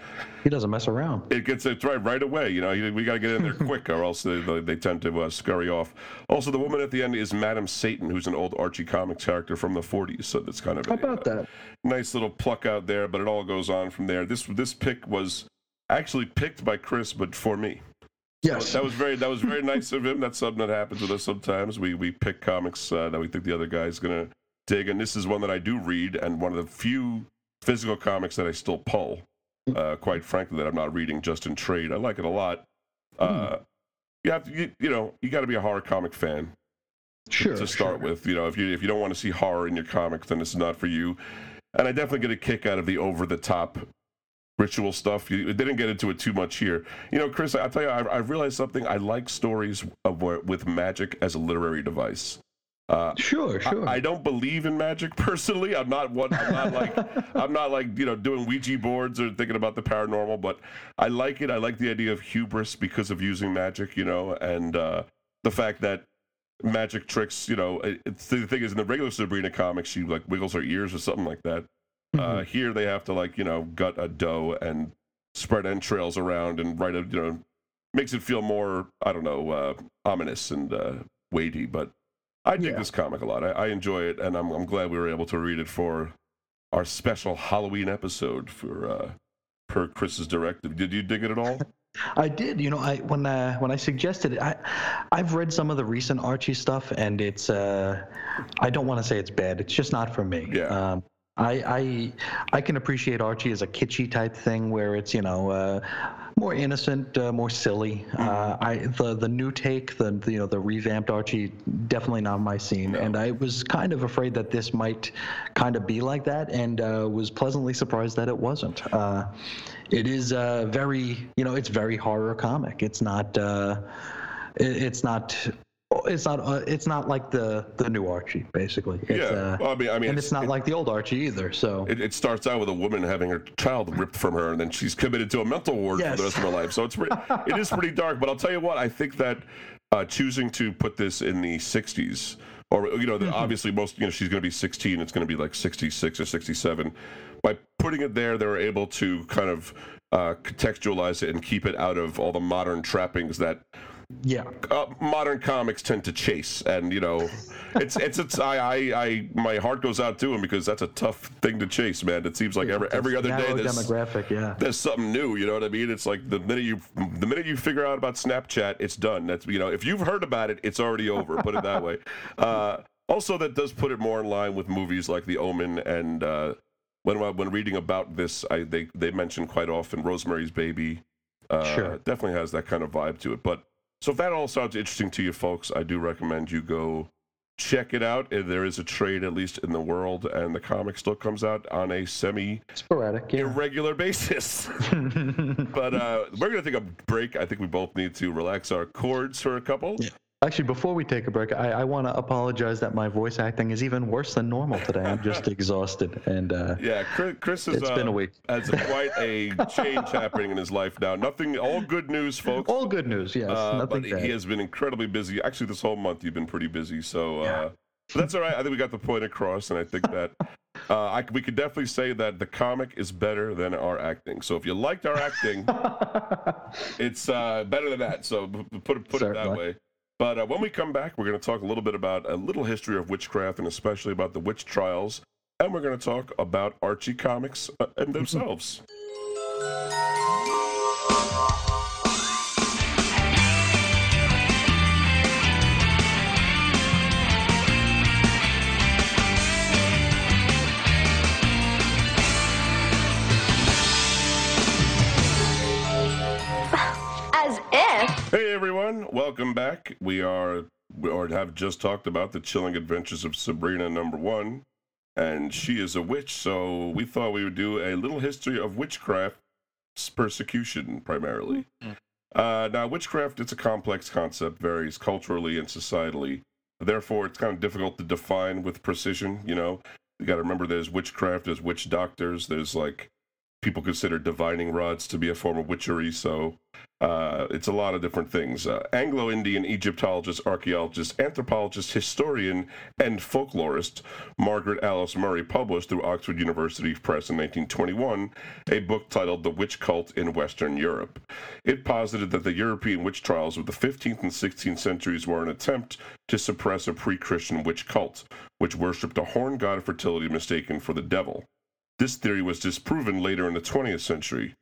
He doesn't mess around.
it gets it's right right away. You know, we got to get in there quick, or else they, they, they tend to uh, scurry off. Also, the woman at the end is Madam Satan, who's an old Archie Comics character from the 40s. So that's kind of
How
a,
about that?
nice little pluck out there. But it all goes on from there. This this pick was actually picked by Chris, but for me.
Yes.
That was very that was very nice of him. That's something that happens with us sometimes. We we pick comics uh, that we think the other guy's gonna dig, and this is one that I do read, and one of the few physical comics that I still pull. Uh, quite frankly, that I'm not reading just in trade. I like it a lot. Uh, you have to, you, you know, you got to be a horror comic fan
Sure.
to start
sure.
with. You know, if you if you don't want to see horror in your comics, then is not for you. And I definitely get a kick out of the over the top ritual stuff. You didn't get into it too much here. You know, Chris, I tell you, I, I realized something. I like stories of where, with magic as a literary device. Uh,
Sure, sure.
I don't believe in magic personally. I'm not one. I'm not like I'm not like you know doing Ouija boards or thinking about the paranormal. But I like it. I like the idea of hubris because of using magic. You know, and uh, the fact that magic tricks. You know, it's, the thing is in the regular Sabrina comics, she like wiggles her ears or something like that. Uh, here they have to like you know gut a dough and spread entrails around and write a you know makes it feel more I don't know uh, ominous and uh, weighty. But I dig
Yeah.
this comic a lot. I, I enjoy it, and I'm I'm glad we were able to read it for our special Halloween episode for uh, per Chris's directive. Did you dig it at all?
I did. You know, I when uh, when I suggested it, I I've read some of the recent Archie stuff, and it's uh, I don't want to say it's bad. It's just not for me.
Yeah.
Um, I I I can appreciate Archie as a kitschy type thing where it's you know uh, more innocent, uh, more silly. Uh, I the the new take, the, the you know the revamped Archie, definitely not my scene. And I was kind of afraid that this might kind of be like that, and uh, was pleasantly surprised that it wasn't. Uh, it is uh, very you know it's very horror comic. It's not. Uh, it, it's not. It's not. Uh, it's not like the the new Archie, basically. It's,
yeah.
Uh,
well, I mean, I mean,
and it's not like the old Archie either. So
It, it starts out with a woman having her child ripped from her, and then she's committed to a mental ward for the rest of her life. So it's pretty, it is pretty dark. But I'll tell you what, I think that uh, choosing to put this in the '60s, or you know, the, obviously most, you know, she's going to be 16. It's going to be like 66 or 67. By putting it there, they were able to kind of uh, contextualize it and keep it out of all the modern trappings that
yeah,
uh, modern comics tend to chase, and you know, it's it's it's I, I I my heart goes out to him because that's a tough thing to chase, man. It seems like every every other day there's
demographic. Yeah.
there's something new. You know what I mean? It's like the minute you the minute you figure out about Snapchat, it's done. That's you know, if you've heard about it, it's already over. Put it that way. Uh, also, that does put it more in line with movies like The Omen and. Uh, when when reading about this, I they they mention quite often Rosemary's Baby. Uh,
Sure.
definitely has that kind of vibe to it. But so if that all sounds interesting to you folks, I do recommend you go check it out. There is a trade, at least in the world, and the comic still comes out on a semi
Sporadic. Yeah.
irregular basis. but uh, we're gonna take a break. I think we both need to relax our cords for a couple.
Actually, before we take a break, I, I want to apologize that my voice acting is even worse than normal today. I'm just exhausted, and uh,
Yeah, Chris, Chris is,
It's been a
uh,
week.
has quite a change happening in his life now. Nothing, all good news, folks.
all good news. Yes,
Uh, but
bad.
he has been incredibly busy. Actually, this whole month you've been pretty busy. So, uh, but that's all right. I think we got the point across, and I think that uh, I, we could definitely say that the comic is better than our acting. So, if you liked our acting, it's uh, better than that. So, p- p- put it it that way. But uh, when we come back, we're going to talk a little bit about a little history of witchcraft, and especially about the witch trials. And we're going to talk about Archie comics uh, and themselves. everyone, welcome back. We are or have just talked about the chilling adventures of Sabrina number one, and she is a witch. So we thought we would do a little history of witchcraft persecution primarily. Uh, now, witchcraft, it's a complex concept, varies culturally and societally. Therefore, it's kind of difficult to define with precision. You know, you got to remember there's witchcraft, there's witch doctors, there's like people consider divining rods to be a form of witchery. So uh, it's a lot of different things. Uh, Anglo Indian Egyptologist, archaeologist, anthropologist, historian, and folklorist Margaret Alice Murray published through Oxford University Press in 1921 a book titled The Witch Cult in Western Europe. It posited that the European witch trials of the 15th and 16th centuries were an attempt to suppress a pre Christian witch cult, which worshipped a horn god of fertility mistaken for the devil. This theory was disproven later in the 20th century.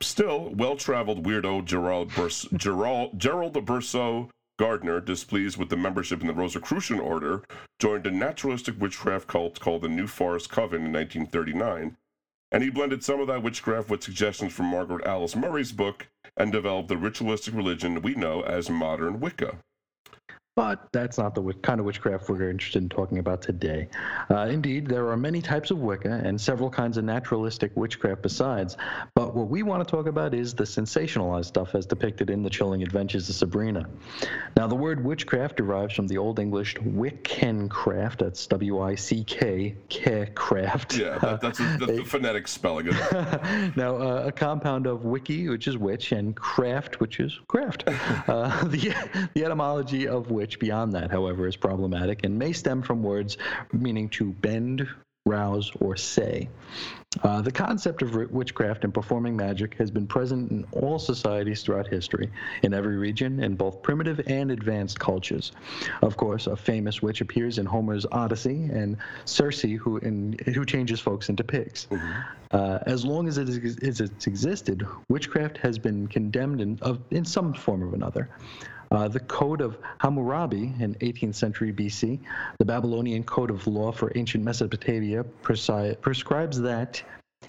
Still, well traveled weirdo Gerald, Burs- Gerald, Gerald Brosseau Gardner, displeased with the membership in the Rosicrucian order, joined a naturalistic witchcraft cult called the New Forest Coven in 1939. And he blended some of that witchcraft with suggestions from Margaret Alice Murray's book and developed the ritualistic religion we know as modern Wicca.
But that's not the kind of witchcraft we're interested in talking about today. Uh, indeed, there are many types of Wicca and several kinds of naturalistic witchcraft besides. But what we want to talk about is the sensationalized stuff as depicted in The Chilling Adventures of Sabrina. Now, the word witchcraft derives from the Old English Wickencraft. That's W I C K, craft.
Yeah, that, that's, a, that's the phonetic spelling of it.
now, uh, a compound of wiki, which is witch, and craft, which is craft. Uh, the, the etymology of which, beyond that, however, is problematic and may stem from words meaning to bend, rouse, or say. Uh, the concept of witchcraft and performing magic has been present in all societies throughout history, in every region, in both primitive and advanced cultures. Of course, a famous witch appears in Homer's Odyssey, and Circe, who, in, who changes folks into pigs. Uh, as long as it is, as it's existed, witchcraft has been condemned in, of, in some form or another. Uh, the Code of Hammurabi in 18th century BC, the Babylonian Code of Law for ancient Mesopotamia, prescribes that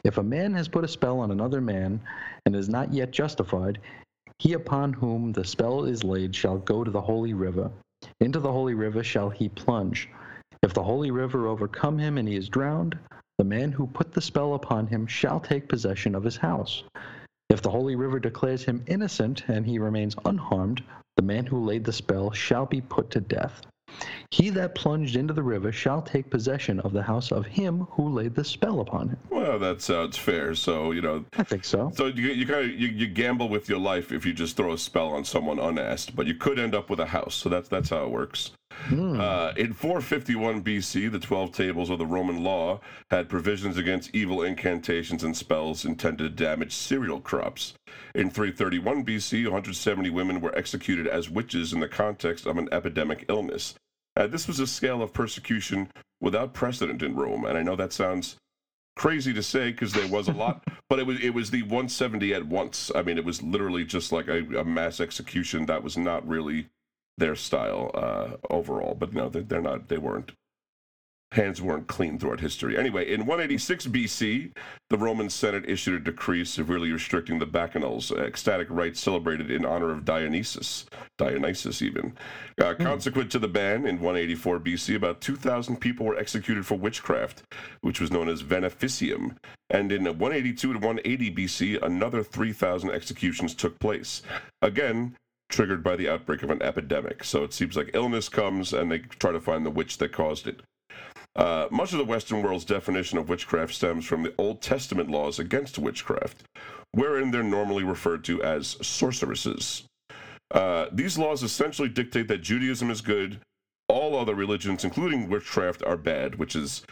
if a man has put a spell on another man and is not yet justified, he upon whom the spell is laid shall go to the holy river. Into the holy river shall he plunge. If the holy river overcome him and he is drowned, the man who put the spell upon him shall take possession of his house. If the holy river declares him innocent and he remains unharmed, the man who laid the spell shall be put to death. He that plunged into the river shall take possession of the house of him who laid the spell upon him.
Well, that sounds fair. So, you know,
I think so.
So you, you kind of you, you gamble with your life if you just throw a spell on someone unasked, but you could end up with a house. So that's that's how it works. Uh, in 451 BC, the 12 tables of the Roman law had provisions against evil incantations and spells intended to damage cereal crops. In 331 BC, 170 women were executed as witches in the context of an epidemic illness. Uh, this was a scale of persecution without precedent in Rome, and I know that sounds crazy to say because there was a lot, but it was it was the 170 at once. I mean, it was literally just like a, a mass execution. That was not really their style uh, overall. But no, they're, they're not. They weren't. Hands weren't clean throughout history. Anyway, in 186 BC, the Roman Senate issued a decree severely restricting the bacchanals, ecstatic rites celebrated in honor of Dionysus, Dionysus even. Uh, Consequent to the ban, in 184 BC, about 2,000 people were executed for witchcraft, which was known as veneficium. And in 182 to 180 BC, another 3,000 executions took place. Again, triggered by the outbreak of an epidemic. So it seems like illness comes and they try to find the witch that caused it. Uh, much of the Western world's definition of witchcraft stems from the Old Testament laws against witchcraft, wherein they're normally referred to as sorceresses. Uh, these laws essentially dictate that Judaism is good, all other religions, including witchcraft, are bad, which is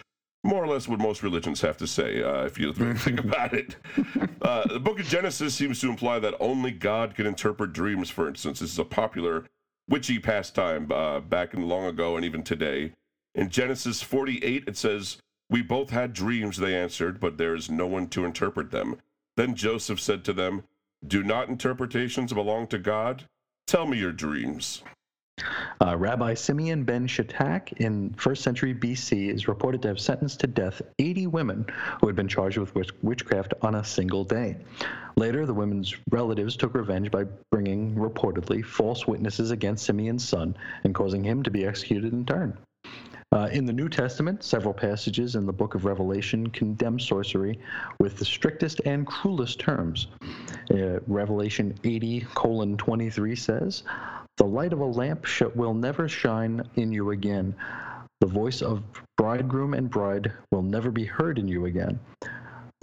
more or less what most religions have to say, uh, if you think about it. Uh, the book of Genesis seems to imply that only God can interpret dreams, for instance. This is a popular witchy pastime uh, back in long ago and even today. In Genesis 48, it says, We both had dreams, they answered, but there is no one to interpret them. Then Joseph said to them, Do not interpretations belong to God? Tell me your dreams.
Uh, Rabbi Simeon ben Shetach in 1st century BC is reported to have sentenced to death 80 women who had been charged with witchcraft on a single day. Later, the women's relatives took revenge by bringing, reportedly, false witnesses against Simeon's son and causing him to be executed in turn. Uh, in the New Testament, several passages in the book of Revelation condemn sorcery with the strictest and cruelest terms. Uh, Revelation 80 colon 23 says, The light of a lamp sh- will never shine in you again. The voice of bridegroom and bride will never be heard in you again.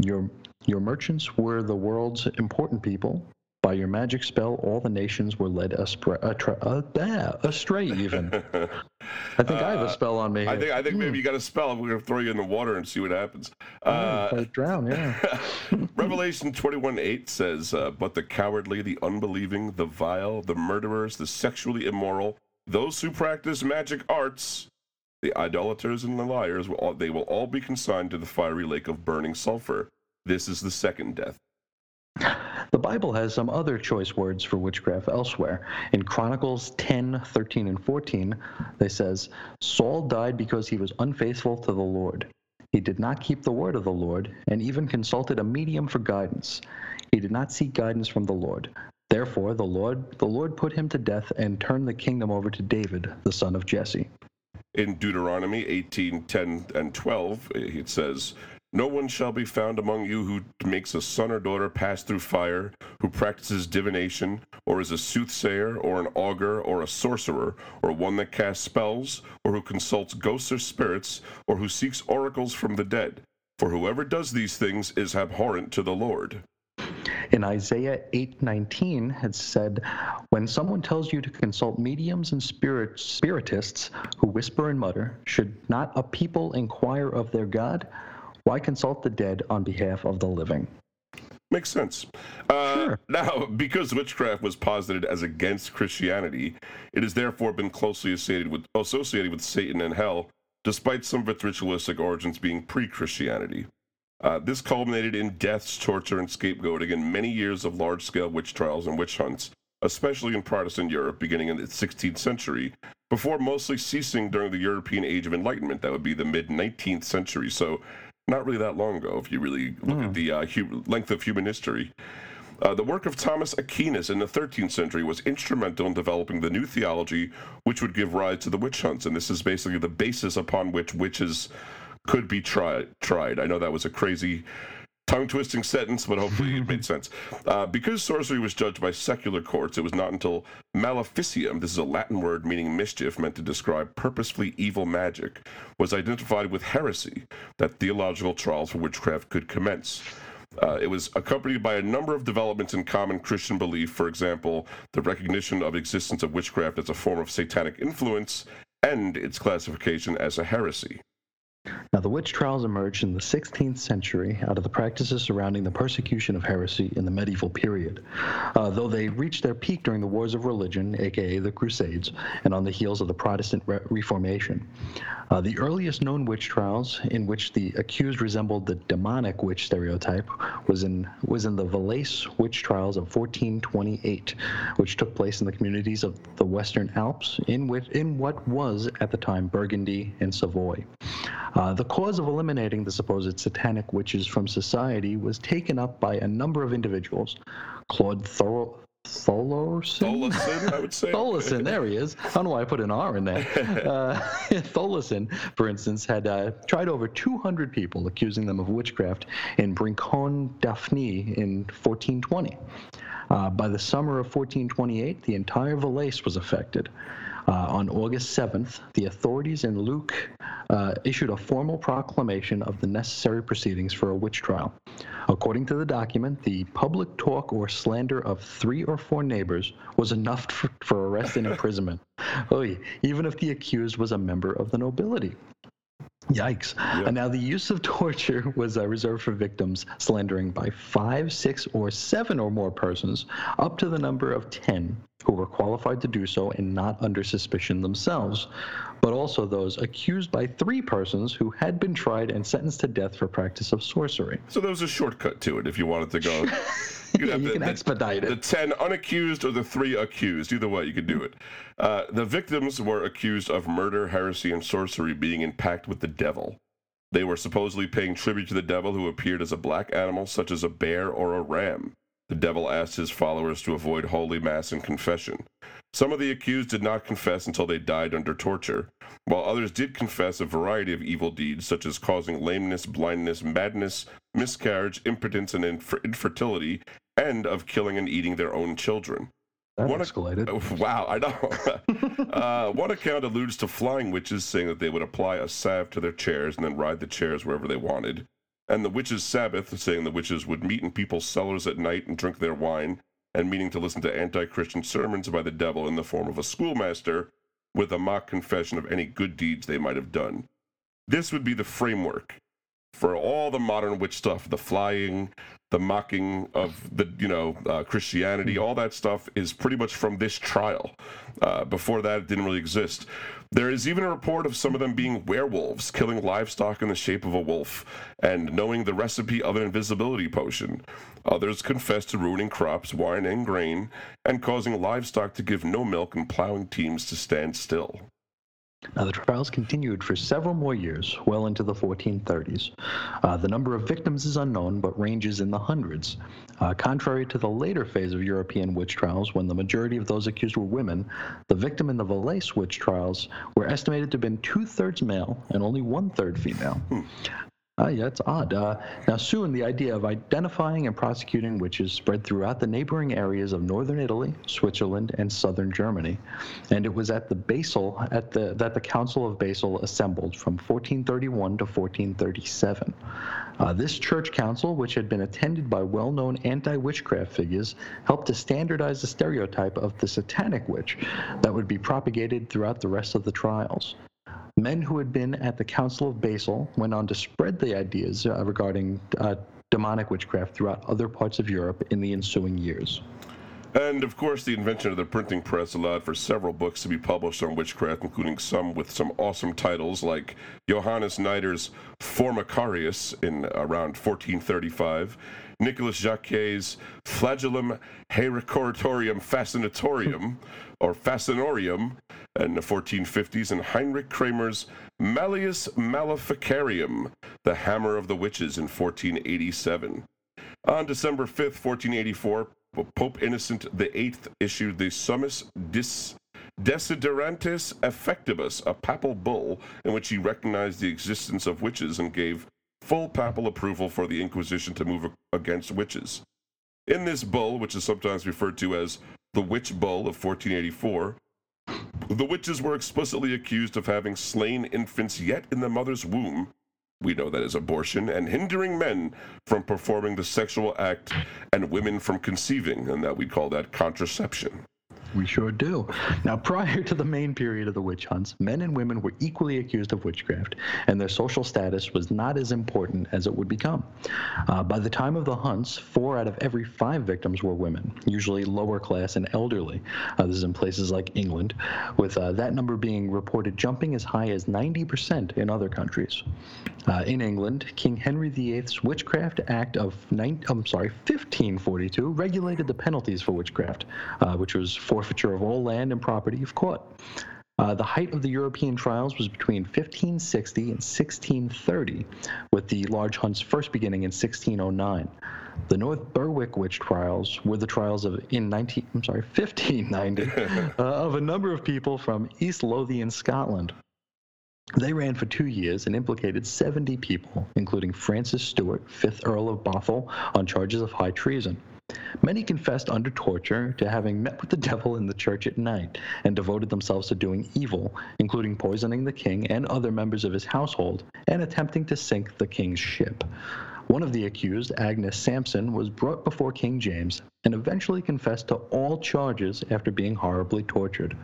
Your, your merchants were the world's important people. By your magic spell, all the nations were led astray, uh, astray even. I think I have a spell on me.
I think I think maybe you got a spell. We're gonna throw you in the water and see what happens.
Oh,
Uh,
I drown, yeah.
Revelation 21 8 says, uh, But the cowardly, the unbelieving, the vile, the murderers, the sexually immoral, those who practice magic arts, the idolaters and the liars, will all, they will all be consigned to the fiery lake of burning sulfur. This is the second death.
The Bible has some other choice words for witchcraft elsewhere. In Chronicles 10, 13, and 14, they says, Saul died because he was unfaithful to the Lord. He did not keep the word of the Lord, and even consulted a medium for guidance. He did not seek guidance from the Lord. Therefore, the Lord, the Lord put him to death and turned the kingdom over to David, the son of Jesse.
In Deuteronomy 18 10 and 12, it says, No one shall be found among you who makes a son or daughter pass through fire, who practices divination, or is a soothsayer, or an augur, or a sorcerer, or one that casts spells, or who consults ghosts or spirits, or who seeks oracles from the dead. For whoever does these things is abhorrent to the Lord.
In Isaiah 8:19 it said, "When someone tells you to consult mediums and spirit, spiritists who whisper and mutter, should not a people inquire of their God? Why consult the dead on behalf of the living?"
Makes sense. Uh,
Sure.
Now, because witchcraft was posited as against Christianity, it has therefore been closely associated with, associated with Satan and hell, despite some of its ritualistic origins being pre Christianity. Uh, this culminated in deaths, torture, and scapegoating in many years of large scale witch trials and witch hunts, especially in Protestant Europe beginning in the 16th century, before mostly ceasing during the European Age of Enlightenment. That would be the mid 19th century. So, not really that long ago, if you really look at the uh, hu- length of human history. Uh, the work of Thomas Aquinas in the 13th century was instrumental in developing the new theology which would give rise to the witch hunts. And this is basically the basis upon which witches could be tried. tried. I know that was a crazy, tongue twisting sentence, but hopefully it made sense. Uh, because sorcery was judged by secular courts, it was not until maleficium, this is a Latin word meaning mischief, meant to describe purposefully evil magic, was identified with heresy that theological trials for witchcraft could commence. Uh, it was accompanied by a number of developments in common Christian belief, for example, the recognition of existence of witchcraft as a form of satanic influence and its classification as a heresy.
Now, the witch trials emerged in the 16th century out of the practices surrounding the persecution of heresy in the medieval period. Uh, though they reached their peak during the Wars of Religion, aka the Crusades, and on the heels of the Protestant Re- Reformation. Uh, the earliest known witch trials, in which the accused resembled the demonic witch stereotype, was in was in the Valais witch trials of 1428, which took place in the communities of the Western Alps, in which in what was at the time Burgundy and Savoy. Uh, the cause of eliminating the supposed satanic witches from society was taken up by a number of individuals. Claude Thor- Tholosin?
Tholison, I would say.
Tholison, there he is. I don't know why I put an R in there. Uh, Tholison, for instance, had uh, tried over 200 people, accusing them of witchcraft in Brincon Daphne in 1420. Uh, by the summer of 1428, the entire Valais was affected. Uh, on August 7th, the authorities in Leuk uh, issued a formal proclamation of the necessary proceedings for a witch trial. According to the document, the public talk or slander of three or four neighbors was enough for, for arrest and imprisonment. Oy, even if the accused was a member of the nobility. Yikes. And now the use of torture was uh, reserved for victims slandering by five, six, or seven or more persons, up to the number of ten who were qualified to do so and not under suspicion themselves, but also those accused by three persons who had been tried and sentenced to death for practice of sorcery.
So there was a shortcut to it if you wanted to go.
Yeah, you can expedite
the
it.
10 unaccused or the 3 accused. Either way, you could do it. Uh, the victims were accused of murder, heresy, and sorcery being in pact with the devil. They were supposedly paying tribute to the devil who appeared as a black animal, such as a bear or a ram. The devil asked his followers to avoid holy mass and confession. Some of the accused did not confess until they died under torture. while others did confess a variety of evil deeds, such as causing lameness, blindness, madness, miscarriage, impotence, and infer- infertility, and of killing and eating their own children.
That
a-
escalated.
Wow, I know. uh, one account alludes to flying witches saying that they would apply a salve to their chairs and then ride the chairs wherever they wanted. And the witches' Sabbath, saying the witches would meet in people's cellars at night and drink their wine, and meaning to listen to anti Christian sermons by the devil in the form of a schoolmaster with a mock confession of any good deeds they might have done. This would be the framework for all the modern witch stuff the flying the mocking of the you know uh, christianity all that stuff is pretty much from this trial. Uh, before that it didn't really exist. There is even a report of some of them being werewolves killing livestock in the shape of a wolf and knowing the recipe of an invisibility potion. Others confess to ruining crops wine and grain and causing livestock to give no milk and plowing teams to stand still
Now, the trials continued for several more years, well into the 1430s. Uh, the number of victims is unknown, but ranges in the hundreds. Uh, contrary to the later phase of European witch trials, when the majority of those accused were women, the victim in the Valais witch trials were estimated to have been two thirds male and only one third female. Uh, yeah, it's odd. Uh, now, soon the idea of identifying and prosecuting witches spread throughout the neighboring areas of northern Italy, Switzerland, and southern Germany, and it was at the Basel at the that the Council of Basel assembled from 1431 to 1437. Uh, this church council, which had been attended by well-known anti-witchcraft figures, helped to standardize the stereotype of the satanic witch that would be propagated throughout the rest of the trials. Men who had been at the Council of Basel went on to spread the ideas uh, regarding uh, demonic witchcraft throughout other parts of Europe in the ensuing years.
And of course, the invention of the printing press allowed for several books to be published on witchcraft, including some with some awesome titles like Johannes Nider's Formicarius in around 1435, Nicholas Jacquet's Flagellum Heracoritorium Fascinatorium, or Fascinorium, in the 1450s, in Heinrich Kramer's Malleus Maleficarium, The Hammer of the Witches, in 1487. On December 5th, 1484, Pope Innocent VIII issued the Summus Dis Desiderantis Effectibus, a papal bull in which he recognized the existence of witches and gave full papal approval for the Inquisition to move against witches. In this bull, which is sometimes referred to as the Witch Bull of 1484, the witches were explicitly accused of having slain infants yet in the mother's womb. We know that is abortion, and hindering men from performing the sexual act and women from conceiving, and that we call that contraception.
We sure do. Now, prior to the main period of the witch hunts, men and women were equally accused of witchcraft, and their social status was not as important as it would become. Uh, by the time of the hunts, four out of every five victims were women, usually lower class and elderly. Uh, this is in places like England, with uh, that number being reported jumping as high as 90% in other countries. Uh, in England, King Henry VIII's Witchcraft Act of nine, I'm sorry, 1542 regulated the penalties for witchcraft, uh, which was forfeiture of all land and property if caught. Uh, the height of the European trials was between 1560 and 1630, with the large hunts first beginning in 1609. The North Berwick witch trials were the trials of in 19, I'm sorry, 1590 uh, of a number of people from East Lothian, Scotland. They ran for two years and implicated 70 people, including Francis Stewart, 5th Earl of Bothwell, on charges of high treason. Many confessed under torture to having met with the devil in the church at night and devoted themselves to doing evil, including poisoning the king and other members of his household and attempting to sink the king's ship. One of the accused, Agnes Sampson, was brought before King James and eventually confessed to all charges after being horribly tortured.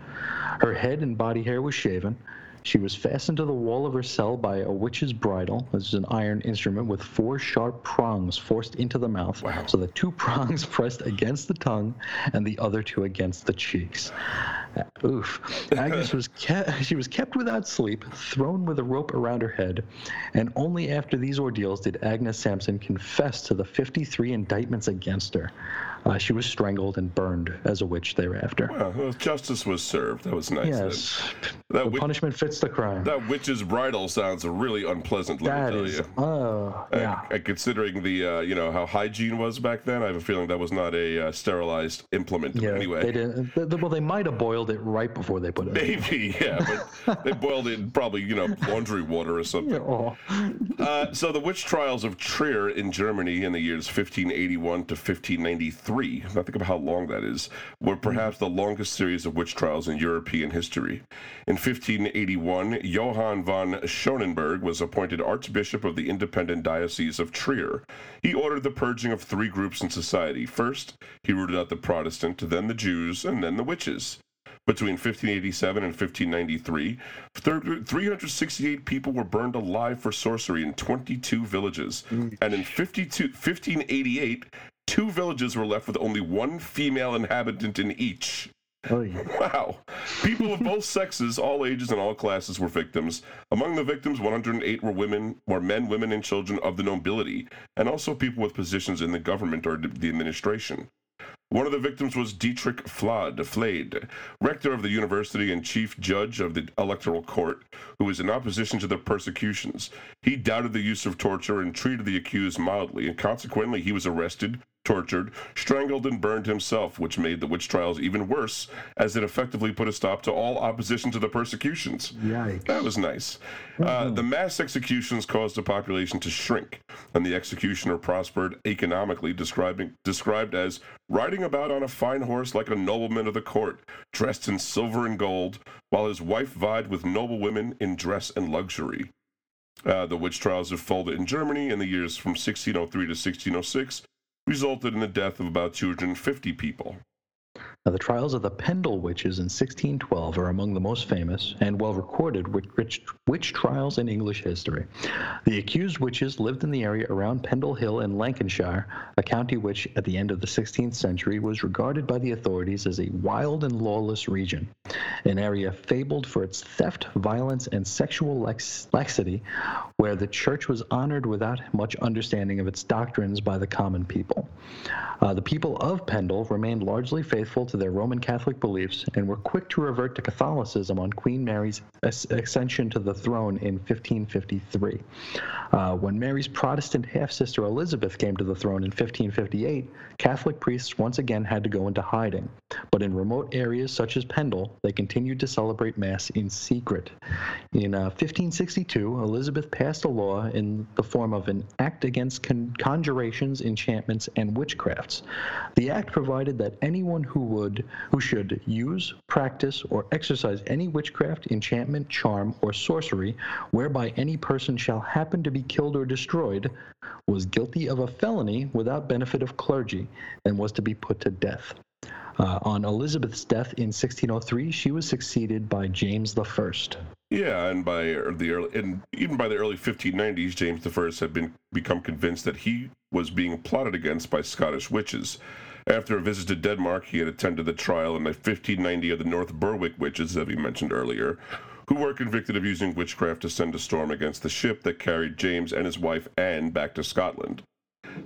Her head and body hair was shaven. She was fastened to the wall of her cell by a witch's bridle. This is an iron instrument with four sharp prongs forced into the mouth,
Wow.
so that two prongs pressed against the tongue and the other two against the cheeks. Uh, Oof. Agnes was kept, she was kept without sleep, thrown with a rope around her head, and only after these ordeals did Agnes Sampson confess to the 53 indictments against her. Uh, she was strangled and burned as a witch thereafter.
Well, justice was served. That was nice.
yes,
That
the
witch-
punishment fits the crime.
That witch's bridal sounds really unpleasant. Let
that
me tell
is,
you.
oh,
And-
yeah.
And, considering the uh, you know how hygiene was back then, I have a feeling that was not a uh, sterilized implement
Yeah,
anyway.
they didn't. th- th- well, they might have boiled it right before they put it. in.
Maybe, yeah, but they boiled it in probably you know laundry water or something.
Oh,
Uh, so the witch trials of Trier in Germany in the years 1581 to 1593, I think of how long that is, were hmm. perhaps the longest series of witch trials in European history. In 1581, Johann von Schonenberg was appointed Archbishop of the independent Diocese of Trier. He ordered the purging of three groups in society. First, he rooted out the Protestant, then the Jews, and then the witches. Between 1587 and 1593, 368 people were burned alive for sorcery in 22 villages. And in 52, 1588, two villages were left with only one female inhabitant in each.
oh, yeah.
Wow. People of both sexes, all ages, and all classes were victims. Among the victims, 108 were women, were men, women, and children of the nobility, and also people with positions in the government or the administration. One of the victims was Dietrich Flade, Flade, rector of the university and chief judge of the electoral court, who was in opposition to the persecutions. He doubted the use of torture and treated the accused mildly, and consequently he was arrested, tortured, strangled, and burned himself, which made the witch trials even worse, as it effectively put a stop to all opposition to the persecutions.
Yikes.
That was nice. Uh, the mass executions caused the population to shrink, and the executioner prospered economically, describing, described as riding about on a fine horse like a nobleman of the court, dressed in silver and gold, while his wife vied with noble women in dress and luxury. Uh, the witch trials of Fulda in Germany in the years from 1603 to 1606 resulted in the death of about 250 people.
Now, the trials of the Pendle witches in 1612 are among the most famous and well recorded witch, witch, trials in English history. The accused witches lived in the area around Pendle Hill in Lancashire, a county which, at the end of the 16th century, was regarded by the authorities as a wild and lawless region, an area fabled for its theft, violence, and sexual lax- laxity, where the church was honored without much understanding of its doctrines by the common people. Uh, the people of Pendle remained largely faithful to their Roman Catholic beliefs and were quick to revert to Catholicism on Queen Mary's as- ascension to the throne in 1553. Uh, when Mary's Protestant half sister Elizabeth came to the throne in 1558, Catholic priests once again had to go into hiding. But in remote areas such as Pendle, they continued to celebrate Mass in secret. In uh, 1562, Elizabeth passed a law in the form of an act against con- conjurations, enchantments, and witchcrafts. The act provided that anyone who would, who should use, practice, or exercise any witchcraft, enchantment, charm, or sorcery, whereby any person shall happen to be killed or destroyed, was guilty of a felony without benefit of clergy, and was to be put to death. Uh, on Elizabeth's death in 1603, she was succeeded by James I.
Yeah, and by the early, and even by the early 1590s, James I had been become convinced that he was being plotted against by Scottish witches. After a visit to Denmark, he had attended the trial in the 1590 of the North Berwick witches, as we mentioned earlier, who were convicted of using witchcraft to send a storm against the ship that carried James and his wife Anne back to Scotland.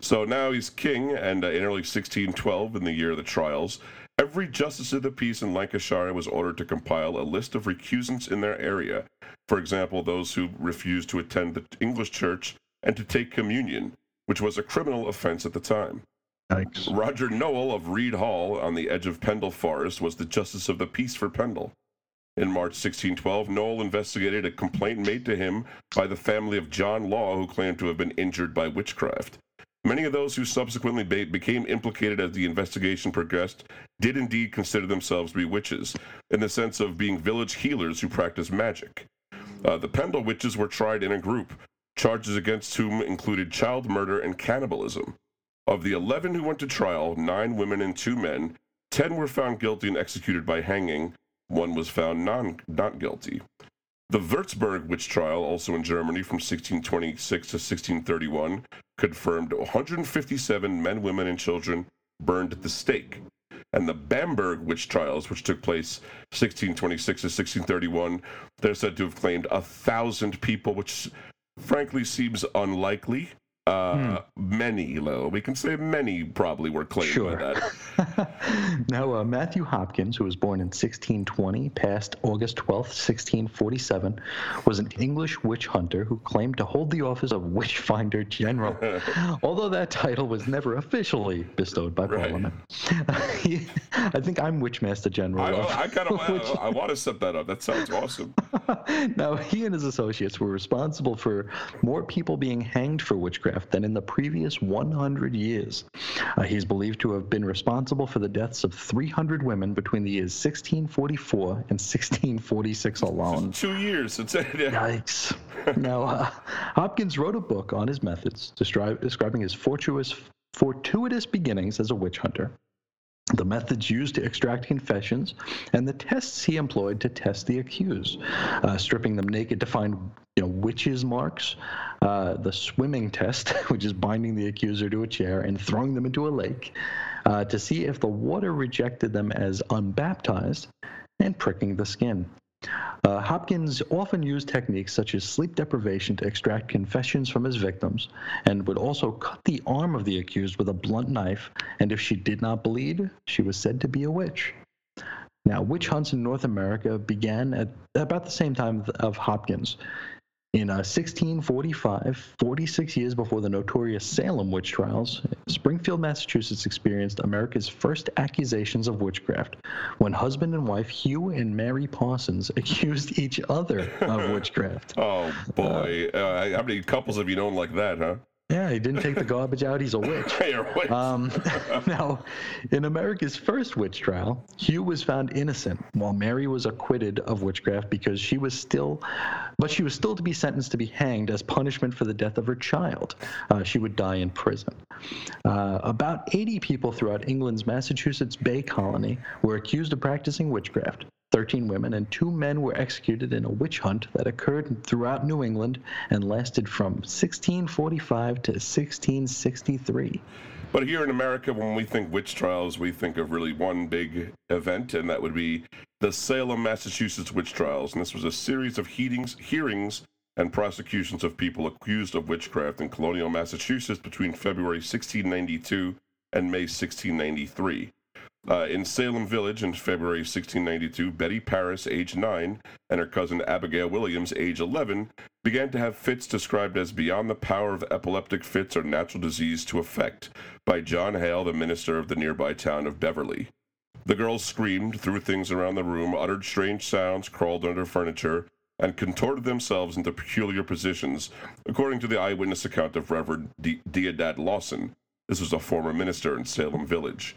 So now he's king, and uh, in early 1612, in the year of the trials, every justice of the peace in Lancashire was ordered to compile a list of recusants in their area. For example, those who refused to attend the English church and to take communion, which was a criminal offense at the time.
Yikes.
Roger Nowell of Read Hall on the edge of Pendle Forest was the justice of the peace for Pendle. In March 1612, Nowell investigated a complaint made to him by the family of John Law, who claimed to have been injured by witchcraft. Many of those who subsequently be- became implicated as the investigation progressed did indeed consider themselves to be witches, in the sense of being village healers who practiced magic. Uh, the Pendle witches were tried in a group, charges against whom included child murder and cannibalism. Of the 11 who went to trial, nine women and two men, 10 were found guilty and executed by hanging, one was found non, not guilty. The Würzburg witch trial, also in Germany from 1626 to 1631, confirmed 157 men, women, and children burned at the stake. And the Bamberg witch trials, which took place 1626 to 1631, they're said to have claimed a thousand people, which frankly seems unlikely. Uh, Many, Lo. We can say many probably were claimed
Sure.
by that.
now, uh, Matthew Hopkins, who was born in 1620, passed August 12th, 1647, was an English witch hunter who claimed to hold the office of Witch Finder General, although that title was never officially bestowed by
Right.
Parliament. He- I think I'm Witchmaster General.
I,
of-
I kind of
Witch-
I, want to set that up. That sounds awesome.
now, he and his associates were responsible for more people being hanged for witchcraft than in the previous 100 years. Uh, he's believed to have been responsible for the deaths of 300 women between the years 1644 and 1646 alone.
Two years. It's, yeah.
Yikes. now, uh, Hopkins wrote a book on his methods, describe, describing his fortuitous, fortuitous beginnings as a witch hunter, the methods used to extract confessions, and the tests he employed to test the accused, uh, stripping them naked to find you know, witches' marks, uh, the swimming test, which is binding the accuser to a chair and throwing them into a lake, uh, to see if the water rejected them as unbaptized, and pricking the skin. Uh, Hopkins often used techniques such as sleep deprivation to extract confessions from his victims and would also cut the arm of the accused with a blunt knife, and if she did not bleed, she was said to be a witch. Now, witch hunts in North America began at about the same time of Hopkins. In uh, 1645, 46 years before the notorious Salem witch trials, Springfield, Massachusetts experienced America's first accusations of witchcraft when husband and wife Hugh and Mary Parsons accused each other of witchcraft.
Oh boy. Uh, how many couples have you known like that, huh?
Yeah, he didn't take the garbage out, he's a witch. Um, now, in America's first witch trial, Hugh was found innocent, while Mary was acquitted of witchcraft because she was still, but she was still to be sentenced to be hanged as punishment for the death of her child. Uh, she would die in prison. Uh, about 80 people throughout England's Massachusetts Bay Colony were accused of practicing witchcraft. 13 women and two men were executed in a witch hunt that occurred throughout New England and lasted from 1645 to 1663.
But here in America, when we think witch trials, we think of really one big event, and that would be the Salem, Massachusetts witch trials. And this was a series of hearings and prosecutions of people accused of witchcraft in colonial Massachusetts between February 1692 and May 1693. Uh, in Salem Village in February 1692, Betty Parris, age 9, and her cousin Abigail Williams, age 11, began to have fits described as beyond the power of epileptic fits or natural disease to affect by John Hale, the minister of the nearby town of Beverly. The girls screamed, threw things around the room, uttered strange sounds, crawled under furniture, and contorted themselves into peculiar positions, according to the eyewitness account of Reverend Deodat Lawson. This was a former minister in Salem Village.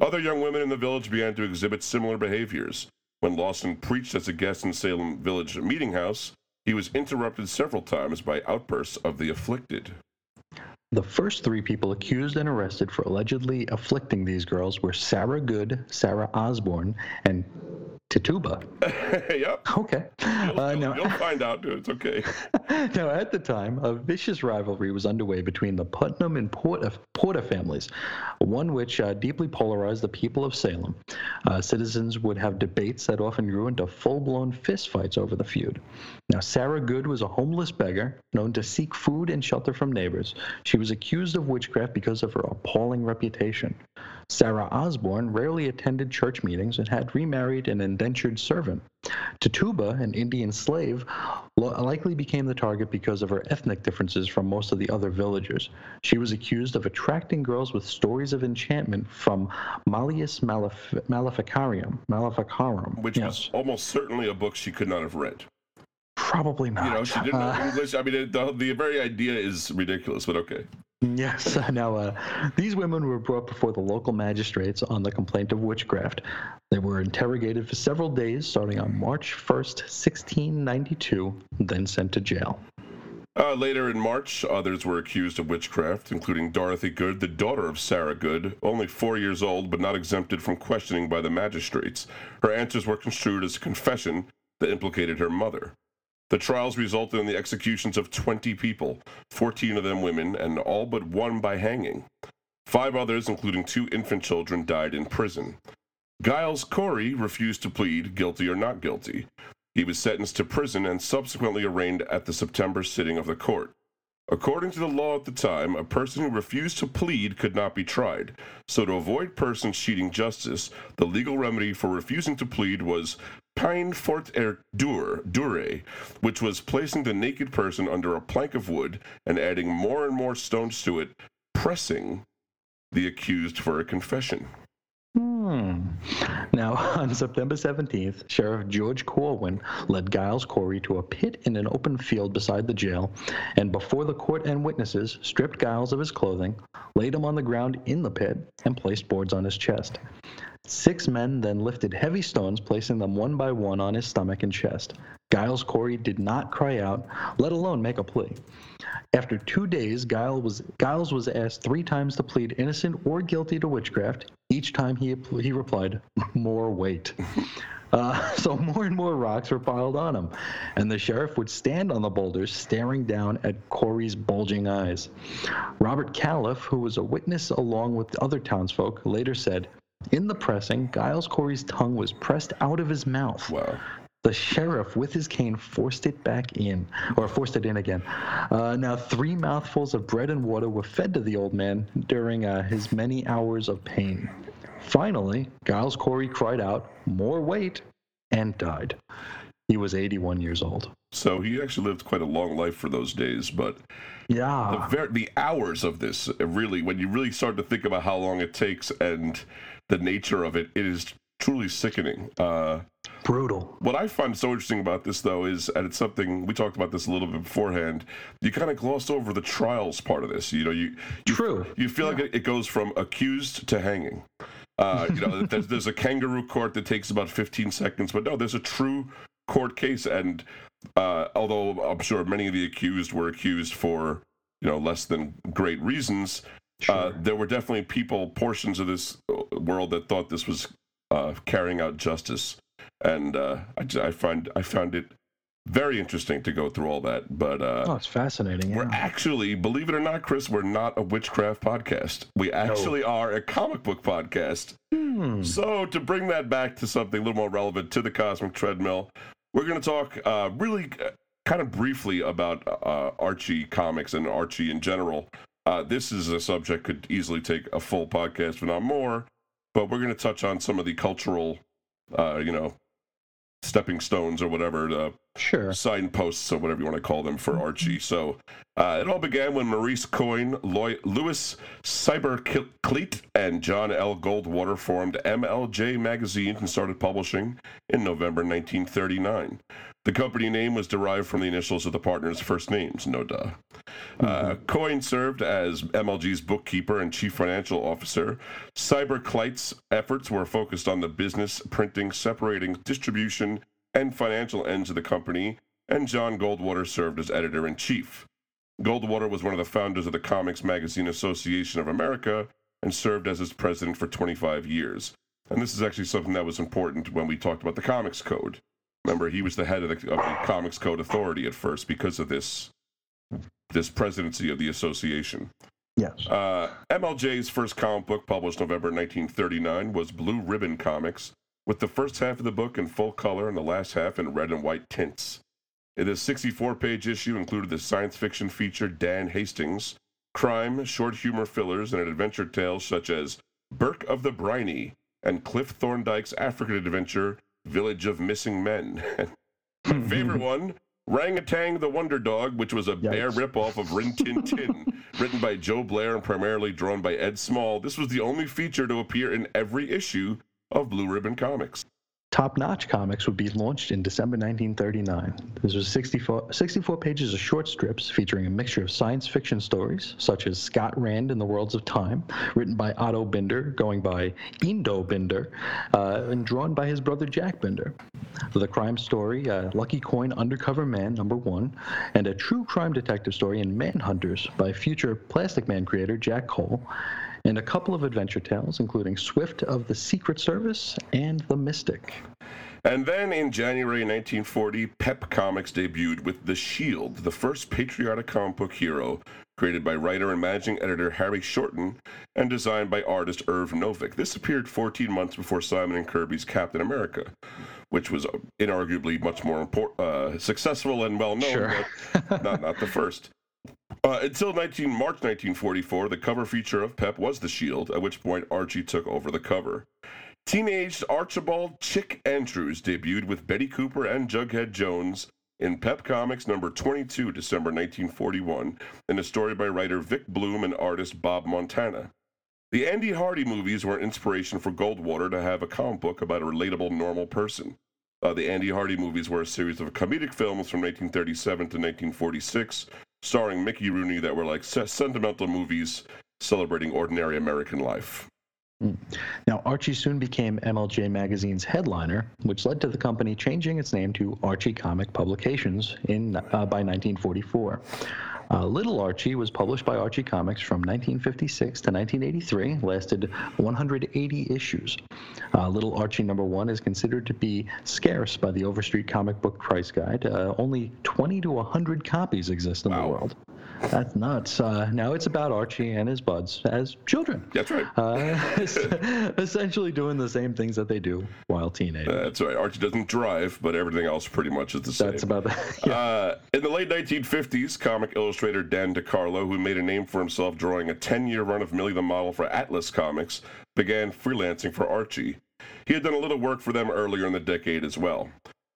Other young women in the village began to exhibit similar behaviors. When Lawson preached as a guest in Salem Village Meeting House, he was interrupted several times by outbursts of the afflicted.
The first three people accused and arrested for allegedly afflicting these girls were Sarah Good, Sarah Osborne, and Tituba.
yep.
Okay. Uh,
You'll,
now,
you'll find out. dude. It's okay.
now, at the time, a vicious rivalry was underway between the Putnam and Porter, Porter families, one which uh, deeply polarized the people of Salem. Uh, citizens would have debates that often grew into full blown fistfights over the feud. Now, Sarah Good was a homeless beggar known to seek food and shelter from neighbors. She was accused of witchcraft because of her appalling reputation. Sarah Osborne rarely attended church meetings and had remarried an indentured servant. Tituba, an Indian slave, likely became the target because of her ethnic differences from most of the other villagers. She was accused of attracting girls with stories of enchantment from Malleus Malef- Maleficarium, Maleficarum.
Which
Yes.
was almost certainly a book she could not have read.
probably not.
You know, she didn't know
Uh,
English. I mean, it, the, the very idea is ridiculous, but okay.
Yes. Now, uh, these women were brought before the local magistrates on the complaint of witchcraft. They were interrogated for several days, starting on March 1st, 1692, then sent to jail.
Uh, later in March, others were accused of witchcraft, including Dorothy Good, the daughter of Sarah Good, only four years old but not exempted from questioning by the magistrates. Her answers were construed as a confession that implicated her mother. The trials resulted in the executions of 20 people, 14 of them women, and all but one by hanging. Five others, including two infant children, died in prison. Giles Corey refused to plead guilty or not guilty. He was sentenced to prison and subsequently arraigned at the September sitting of the court. According to the law at the time, a person who refused to plead could not be tried. So, to avoid persons cheating justice, the legal remedy for refusing to plead was peine forte et dure, dure, which was placing the naked person under a plank of wood and adding more and more stones to it, pressing the accused for a confession.
Hmm. Now, on September 17th, Sheriff George Corwin led Giles Corey to a pit in an open field beside the jail, and before the court and witnesses, stripped Giles of his clothing, laid him on the ground in the pit, and placed boards on his chest. Six men then lifted heavy stones, placing them one by one on his stomach and chest. Giles Corey did not cry out, let alone make a plea. After two days, Giles was, Giles was asked three times to plead innocent or guilty to witchcraft. Each time he, he replied, more weight. Uh, so more and more rocks were piled on him, and the sheriff would stand on the boulders, staring down at Corey's bulging eyes. Robert Calef, who was a witness along with other townsfolk, later said, in the pressing, Giles Corey's tongue was pressed out of his mouth.
Wow.
The sheriff, with his cane, forced it back in, or forced it in again. Uh, now, three mouthfuls of bread and water were fed to the old man during uh, his many hours of pain. Finally, Giles Corey cried out, More weight, and died. He was 81 years old.
So he actually lived quite a long life for those days, but the,
Yeah.
ver- the hours of this uh, really, when you really start to think about how long it takes and the nature of it, it is truly sickening. Uh,
Brutal.
What I find so interesting about this, though, is, and it's something we talked about this a little bit beforehand. You kind of gloss over the trials part of this. You know, you, you
True.
You feel like it- it goes from accused to hanging. Uh, you know, there's, there's a kangaroo court that takes about 15 seconds, but no, there's a true court case. And uh, although I'm sure many of the accused were accused for you know less than great reasons, uh, there were definitely people, portions of this uh, world that thought this was uh, carrying out justice, and uh, I, I find I found it very interesting to go through all that. But uh,
Oh, it's fascinating.
we're
Yeah.
actually, believe it or not, Chris, we're not a witchcraft podcast. We actually are a comic book podcast.
Hmm.
So to bring that back to something a little more relevant to the cosmic treadmill, we're going to talk uh, really kind of briefly about uh, Archie comics and Archie in general. Uh, this is a subject could easily take a full podcast, if not more. But we're going to touch on some of the cultural, uh, you know, stepping stones or whatever, uh,
Sure.
signposts or whatever you want to call them for Archie. So uh, it all began when Maurice Coyne, Loy- Louis Silberkleit, and John L. Goldwater formed MLJ Magazine and started publishing in November 1939. The company name was derived from the initials of the partners' first names, no duh. Uh, Coyne served as MLJ's bookkeeper and chief financial officer. Silberkleit's efforts were focused on the business, printing, separating, distribution, and financial ends of the company, and John Goldwater served as editor in chief. Goldwater was one of the founders of the Comics Magazine Association of America and served as its president for 25 years. And this is actually something that was important when we talked about the Comics Code. Remember, he was the head of the, of the Comics Code Authority at first because of this this presidency of the association.
Yes.
Uh, MLJ's first comic book, published November 1939, was Blue Ribbon Comics, with the first half of the book in full color and the last half in red and white tints. In this 64 page issue included the science fiction feature Dan Hastings, crime, short humor fillers, and adventure tales such as Burke of the Briny and Cliff Thorndyke's African adventure, Village of Missing Men. My favorite one, Rangatang the Wonder Dog, which was a bare
Yikes.
ripoff of Rin Tin Tin, written by Joe Blair and primarily drawn by Ed Small. This was the only feature to appear in every issue of Blue Ribbon Comics.
Top Notch Comics would be launched in December 1939. This was 64, 64 pages of short strips featuring a mixture of science fiction stories, such as Scott Rand in the Worlds of Time, written by Otto Binder, going by Eando Binder, uh, and drawn by his brother Jack Binder. The crime story, uh, Lucky Coin Undercover Man, number one, and a true crime detective story in Manhunters by future Plastic Man creator Jack Cole, and a couple of adventure tales, including Swift of the Secret Service and The Mystic.
And then in January 1940, Pep Comics debuted with The Shield, the first patriotic comic book hero, created by writer and managing editor Harry Shorten and designed by artist Irv Novick. This appeared 14 months before Simon and Kirby's Captain America, which was inarguably much more uh, successful and well known,
Sure.
but not, not the first. Uh, until 19, March 1944, the cover feature of Pep was The Shield, at which point Archie took over the cover. Teenaged Archibald Chick Andrews debuted with Betty Cooper and Jughead Jones in Pep Comics number 22, December 1941, in a story by writer Vic Bloom and artist Bob Montana. The Andy Hardy movies were an inspiration for Goldwater to have a comic book about a relatable, normal person. Uh, the Andy Hardy movies were a series of comedic films from 1937 to 1946, starring Mickey Rooney, that were like sentimental movies celebrating ordinary American life.
Now, Archie soon became MLJ Magazine's headliner, which led to the company changing its name to Archie Comic Publications in, uh, by 1944. Uh, Little Archie was published by Archie Comics from 1956 to 1983, lasted 180 issues. Uh, Little Archie number one is considered to be scarce by the Overstreet Comic Book Price Guide. Uh, only 20 to 100 copies exist in wow. the world. That's nuts. Uh, now it's about Archie and his buds as children.
That's right.
Uh, essentially doing the same things that they do while teenagers.
That's right. Archie doesn't drive, but everything else pretty much is the same.
That's about that. Yeah.
Uh, in the late 1950s, comic illustrator Dan DeCarlo, who made a name for himself drawing a 10-year run of Millie the Model for Atlas Comics, began freelancing for Archie. He had done a little work for them earlier in the decade as well.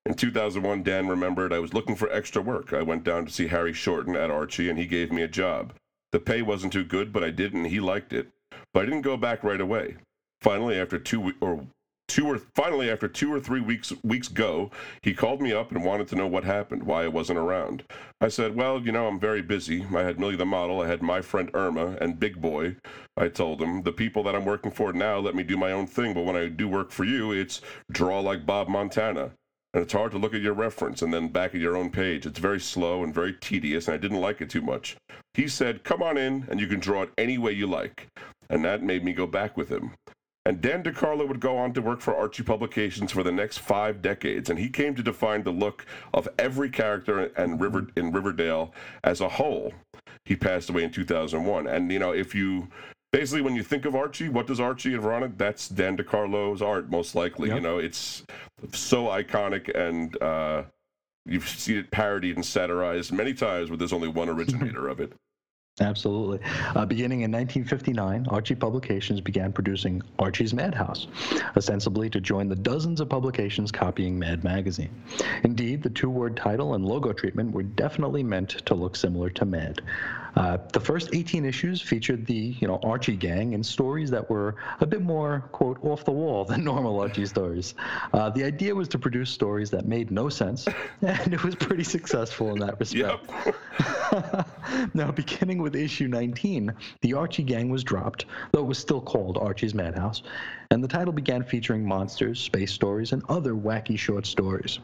In 2001, Dan remembered I was looking for extra work. I went down to see Harry Shorten at Archie, and he gave me a job. The pay wasn't too good, but I did, and he liked it. But I didn't go back right away. Finally, after two or two or finally after two or three weeks weeks go, he called me up and wanted to know what happened, why I wasn't around. I said, "Well, you know, I'm very busy. I had Millie the model, I had my friend Irma and Big Boy." I told him, "The people that I'm working for now let me do my own thing, but when I do work for you, it's draw like Bob Montana." And it's hard to look at your reference and then back at your own page. It's very slow and very tedious, and I didn't like it too much. He said, Come on in, and you can draw it any way you like. And that made me go back with him. And Dan DeCarlo would go on to work for Archie Publications for the next five decades, and he came to define the look of every character and River, in Riverdale as a whole. He passed away in 2001. And, you know, if you basically when you think of Archie, what does Archie on it? That's Dan DeCarlo's art, most likely. Yep. You know, it's so iconic and uh, you've seen it parodied and satirized many times, but there's only one originator of it.
Absolutely. Uh, beginning in 1959, Archie Publications began producing Archie's Madhouse, ostensibly to join the dozens of publications copying Mad Magazine. Indeed, the two word title and logo treatment were definitely meant to look similar to Mad. Uh, the first 18 issues featured the you know Archie gang and stories that were a bit more quote off the wall than normal Archie stories. Uh, the idea was to produce stories that made no sense, and it was pretty successful in that respect. Now, beginning with issue 19, the Archie gang was dropped, though it was still called Archie's Madhouse, and the title began featuring monsters, space stories, and other wacky short stories.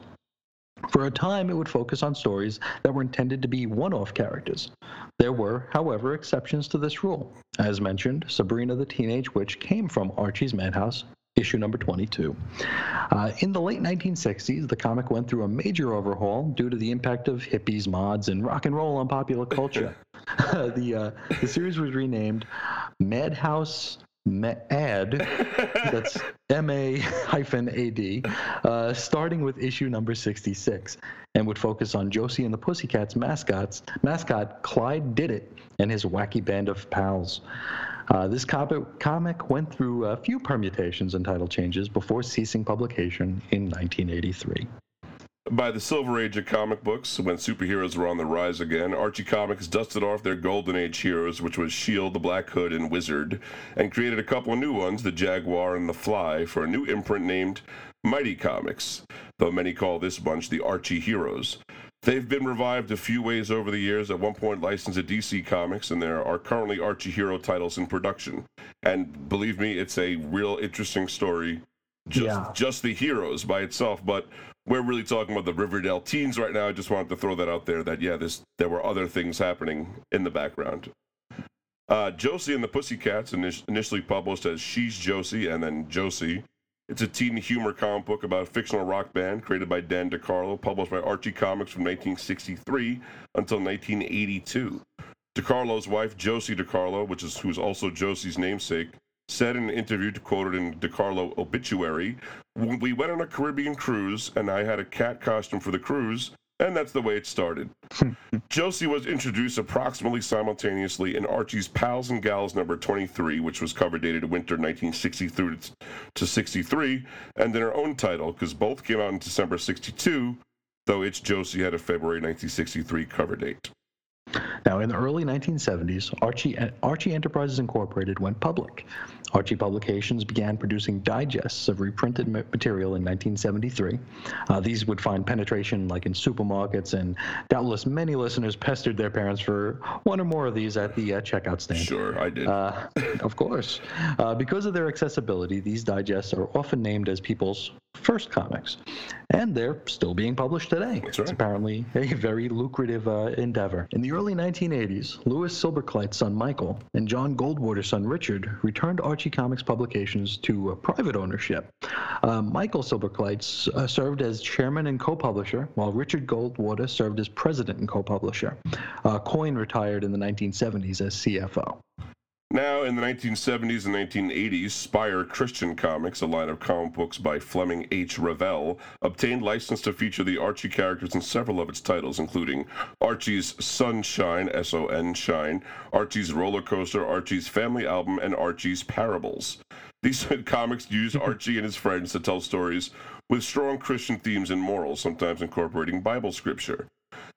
For a time, it would focus on stories that were intended to be one off characters. There were, however, exceptions to this rule. As mentioned, Sabrina the Teenage Witch came from Archie's Madhouse, issue number 22. Uh, in the late 1960s, the comic went through a major overhaul due to the impact of hippies, mods, and rock and roll on popular culture. the, uh, the series was renamed Madhouse Ad, that's M A hyphen A D, uh, starting with issue number 66, and would focus on Josie and the Pussycats mascots, mascot Clyde Did It and his wacky band of pals. Uh, this comic went through a few permutations and title changes before ceasing publication in 1983.
By the Silver Age of comic books, when superheroes were on the rise again, Archie Comics dusted off their Golden Age heroes, which was Shield, the Black Hood, and Wizard, and created a couple of new ones, the Jaguar and the Fly, for a new imprint named Mighty Comics, though many call this bunch the Archie Heroes. They've been revived a few ways over the years, at one point licensed to DC Comics, and there are currently Archie Hero titles in production. And believe me, it's a real interesting story. Just, yeah. just the heroes by itself, but we're really talking about the Riverdale teens right now. I just wanted to throw that out there that yeah, this there were other things happening in the background. Uh, Josie and the Pussycats, initially published as She's Josie and then Josie. It's a teen humor comic book about a fictional rock band created by Dan DeCarlo, published by Archie Comics from 1963 until 1982. DeCarlo's wife, Josie DeCarlo, which is who's also Josie's namesake, said in an interview quoted in DeCarlo obituary, we went on a Caribbean cruise and I had a cat costume for the cruise and that's the way it started. Josie was introduced approximately simultaneously in Archie's Pals and Gals number 23, which was cover dated winter 1963 to 63, and in her own title, because both came out in December 62, though its Josie had a February 1963 cover date.
Now, in the early 1970s, Archie, Archie Enterprises Incorporated went public. Archie Publications began producing digests of reprinted material in 1973. Uh, these would find penetration like in supermarkets, and doubtless many listeners pestered their parents for one or more of these at the uh, checkout stand.
Sure, I did.
Uh, of course. Uh, because of their accessibility, these digests are often named as people's first comics, and they're still being published today.
That's right.
It's apparently a very lucrative uh, endeavor. In the early 1980s, Louis Silberkleit's son Michael and John Goldwater's son Richard returned Archie Comics publications to uh, private ownership. Uh, Michael Silberkleit uh, served as chairman and co-publisher, while Richard Goldwater served as president and co-publisher. Coyne retired in the 1970s as CFO.
Now, in the 1970s and 1980s, Spire Christian Comics, a line of comic books by Fleming H. Revell, obtained license to feature the Archie characters in several of its titles, including Archie's Sunshine, S O N Shine, Archie's Roller Coaster, Archie's Family Album, and Archie's Parables. These comics used Archie and his friends to tell stories with strong Christian themes and morals, sometimes incorporating Bible scripture.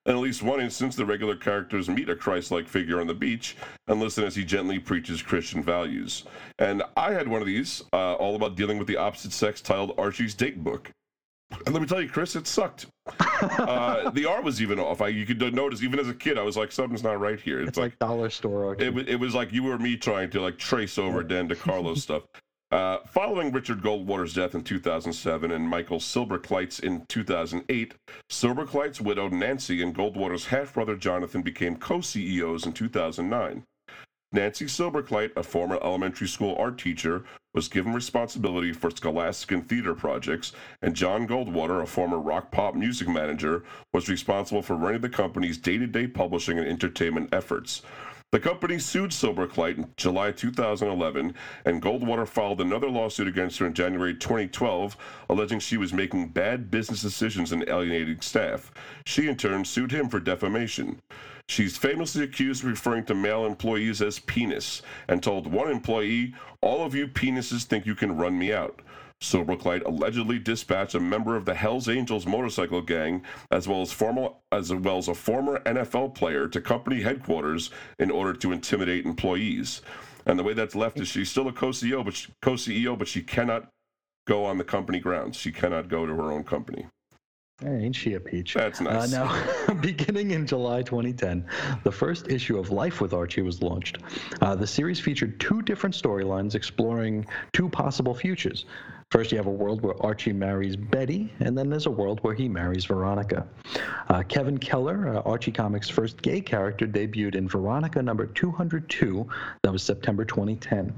In at least one instance, the regular characters meet a Christ like figure on the beach and listen as he gently preaches Christian values. And I had one of these, uh, all about dealing with the opposite sex, titled Archie's Date Book. And let me tell you, Chris, it sucked. uh, the art was even off. I, you could notice, even as a kid, I was like, something's not right here.
It's, it's like, like, dollar store art.
It, it was like you or me trying to like trace over Dan DeCarlo stuff. Uh, following Richard Goldwater's death in 2007 and Michael Silberkleit's in 2008, Silberkleit's widow Nancy and Goldwater's half brother Jonathan became co CEOs in 2009. Nancy Silberkleit, a former elementary school art teacher, was given responsibility for scholastic and theater projects, and John Goldwater, a former rock pop music manager, was responsible for running the company's day to day publishing and entertainment efforts. The company sued Silberkleit in July 2011, and Goldwater filed another lawsuit against her in January 2012, alleging she was making bad business decisions and alienating staff. She, in turn, sued him for defamation. She's famously accused of referring to male employees as penis and told one employee, All of you penises think you can run me out. Silberkleit allegedly dispatched a member of the Hells Angels motorcycle gang, as well as formal as well as a former NFL player, to company headquarters in order to intimidate employees. And the way that's left is she's still a co-CEO, but she, co-CEO, but she cannot go on the company grounds. She cannot go to her own company.
ain't she a peach?
That's nice.
Uh, now, beginning in July 2010, the first issue of Life with Archie was launched. Uh, the series featured two different storylines exploring two possible futures. First, you have a world where Archie marries Betty, and then there's a world where he marries Veronica. Uh, Kevin Keller, uh, Archie Comics' first gay character, debuted in Veronica number 202. That was September 2010.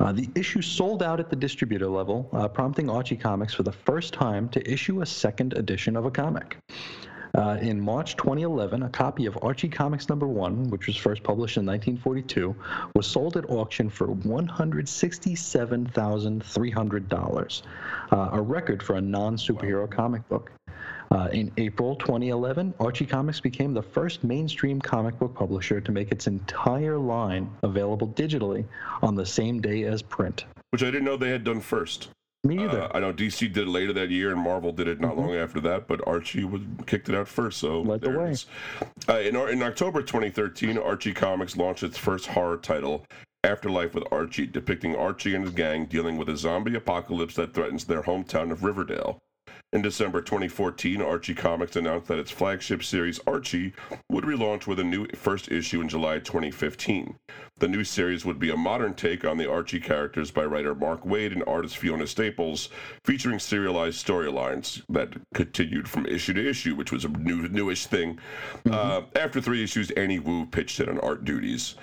Uh, the issue sold out at the distributor level, uh, prompting Archie Comics for the first time to issue a second edition of a comic. Uh, in March 2011, a copy of Archie Comics number one, which was first published in 1942, was sold at auction for $167,300, uh, a record for a non superhero comic book. Uh, in April 2011, Archie Comics became the first mainstream comic book publisher to make its entire line available digitally on the same day as print.
Which I didn't know they had done first.
Me either.
Uh, I know DC did it later that year, and Marvel did it not mm-hmm. long after that. But Archie was, kicked it out first, so
Led the way.
Uh, in, in October 2013, Archie Comics launched its first horror title, Afterlife with Archie, depicting Archie and his gang dealing with a zombie apocalypse that threatens their hometown of Riverdale. In December 2014, Archie Comics announced that its flagship series Archie would relaunch with a new first issue in July 2015. The new series would be a modern take on the Archie characters by writer Mark Waid and artist Fiona Staples, featuring serialized storylines that continued from issue to issue, which was a new newish thing. Mm-hmm. Uh, after three issues, Annie Wu pitched in on art duties.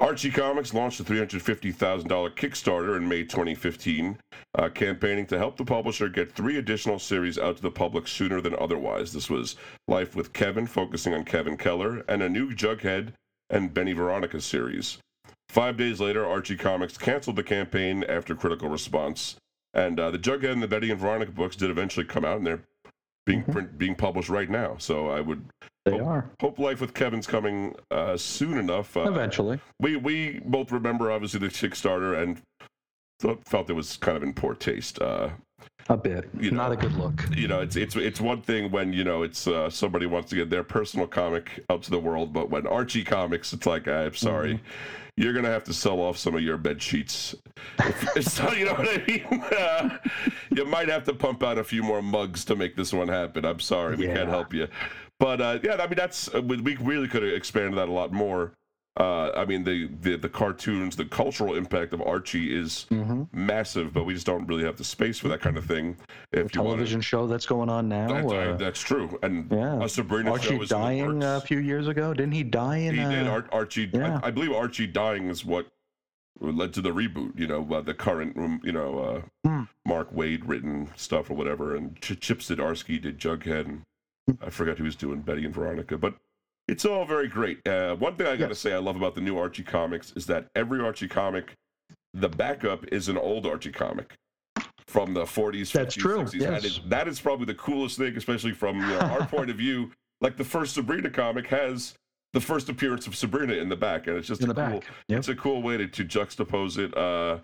Archie Comics launched a $350,000 Kickstarter in May 2015, uh, campaigning to help the publisher get three additional series out to the public sooner than otherwise. This was Life with Kevin, focusing on Kevin Keller, and a new Jughead and Benny Veronica series. Five days later, Archie Comics canceled the campaign after critical response, and uh, the Jughead and the Betty and Veronica books did eventually come out, and they're being print, being published right now. So I would
They
hope,
are
hope Life with Kevin's coming uh, soon enough. Uh,
eventually.
we we both remember obviously the Kickstarter and felt it was kind of in poor taste. Uh,
A bit.
You
Not a good look.
you know, it's it's it's one thing when you know it's uh, somebody wants to get their personal comic out to the world, but when Archie Comics, it's like I'm sorry, you're gonna have to sell off some of your bed sheets. So you know what I mean? Uh, you might have to pump out a few more mugs to make this one happen. I'm sorry, we can't help you. But uh, yeah, I mean that's uh, we we really could have expanded that a lot more. Uh, I mean the, the the cartoons, the cultural impact of Archie is
Mm-hmm.
massive, but we just don't really have the space for that kind of thing. If you want
Television show that's going on now.
that's,
uh,
that's true. And
yeah.
a Sabrina
Archie
show is in the
dying uh, a few years ago. Didn't he die in?
He
uh,
did. Ar- Archie,
yeah.
I, I believe Archie dying is what led to the reboot. You know, uh, the current, um, you know, uh,
Hmm.
Mark Waid written stuff or whatever. And Ch- Chip Zdarsky did Jughead, and
Hmm.
I forgot who was doing Betty and Veronica. But it's all very great. Uh, one thing I got to
Yes.
say I love about the new Archie comics is that every Archie comic, the backup is an old Archie comic. From the 40s, 50s,
That's true,
60s. And
yes.
it- that is probably the coolest thing, especially from you know, our point of view. Like the first Sabrina comic has the first appearance of Sabrina in the back, and it's just
in
a
the
cool.
back. Yep.
It's a cool way to, to juxtapose it. Uh,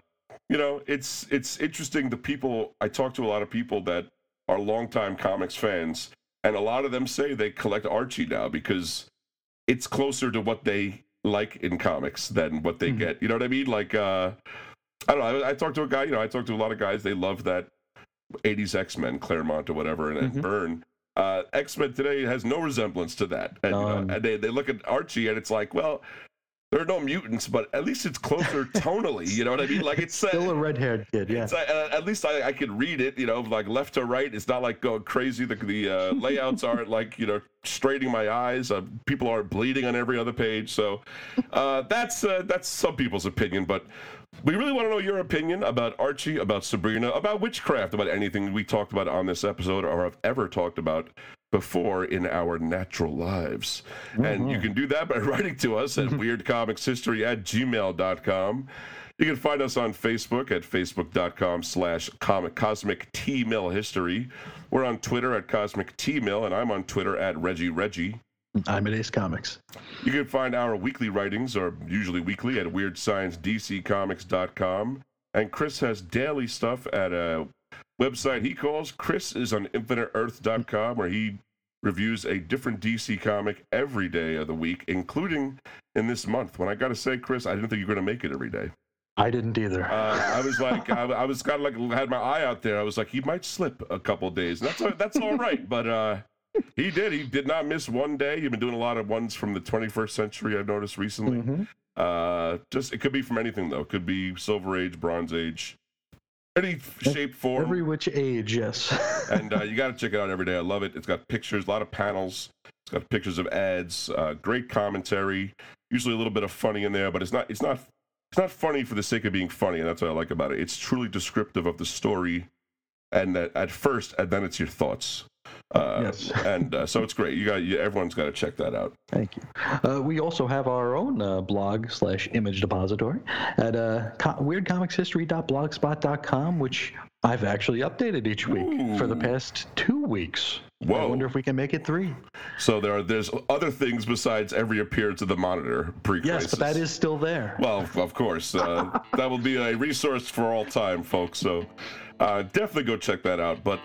you know, it's it's interesting. The people I talk to a lot of people that are longtime comics fans, and a lot of them say they collect Archie now because it's closer to what they like in comics than what they
Mhm.
get. You know what I mean? Like, uh, I don't know. I, I talked to a guy. You know, I talked to a lot of guys. They love that '80s X-Men, Claremont or whatever, and, and
Mhm.
Byrne. Uh, X-Men today has no resemblance to that, and, you know, and they they look at Archie, and it's like, well, there are no mutants, but at least it's closer tonally. You know what I mean? Like it's uh,
Still a red-haired kid. Yeah.
it's, uh, at least I, I can read it, you know, like left to right. It's not like going crazy. The, the uh, layouts aren't like, you know, straining my eyes. Uh, people aren't bleeding on every other page. So uh, that's uh, that's some people's opinion. But we really want to know your opinion about Archie, about Sabrina, about witchcraft, about anything we talked about on this episode or have ever talked about before in our natural lives. And you mm-hmm. can do that by writing to us at weirdcomicshistory at gmail.com. You can find us on Facebook at facebook.com slash comic cosmic T Mill history. We're on Twitter at Cosmic T Mill, and I'm on Twitter at Reggie Reggie.
I'm at Ace Comics.
You can find our weekly writings, or usually weekly, at WeirdScienceDCComics.com. And Chris has daily stuff at a website he calls Chris is on InfiniteEarth.com, where he reviews a different DC comic every day of the week, including in this month. When I got to say, Chris, I didn't think you were going to make it every day.
I didn't either.
Uh, I was like, I, I was kind of like had my eye out there. I was like, he might slip a couple days. And that's that's all right, but uh, he did. He did not miss one day. You've been doing a lot of ones from the 21st century. I've noticed recently.
Mhm.
Uh, just it could be from anything though. It could be Silver Age, Bronze Age, any shape, form.
Every which age, yes.
and uh, you got to check it out every day. I love it. It's got pictures, a lot of panels. It's got pictures of ads, uh, great commentary. Usually a little bit of funny in there, but it's not. It's not. It's not funny for the sake of being funny, and that's what I like about it. It's truly descriptive of the story, and that at first, and then it's your thoughts. Uh,
Yes.
and uh, so it's great. You got. You, everyone's got to check that out.
Thank you. Uh, we also have our own uh, blog slash image depository at uh, co- weirdcomicshistory.blogspot.com, which I've actually updated each week for the past two weeks. I wonder if we can make it three.
So there are there's other things besides every appearance of the monitor pre-crisis.
Yes, but that is still there.
Well, of course, uh, that will be a resource for all time, folks. So uh, definitely go check that out. But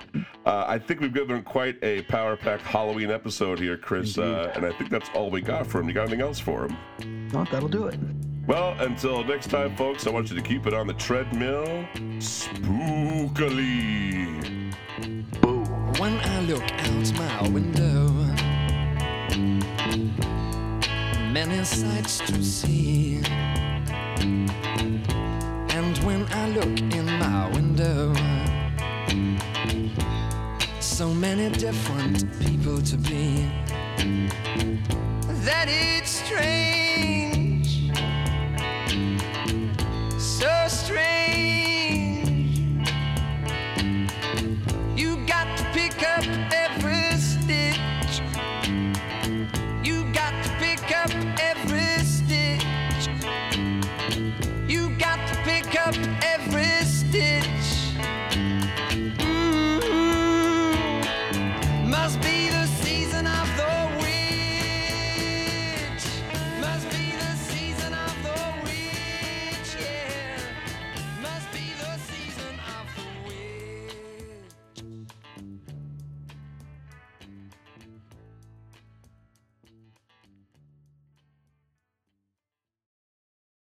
uh, I think we've given quite a power packed Halloween episode here, Chris, uh, and I think that's all we got for him. You got anything else for him?
Oh, that'll do it.
Well, until next time, folks, I want you to keep it on the treadmill, spookily.
When I look out my window, many sights to see. And when I look in my window, so many different people to be. That it's strange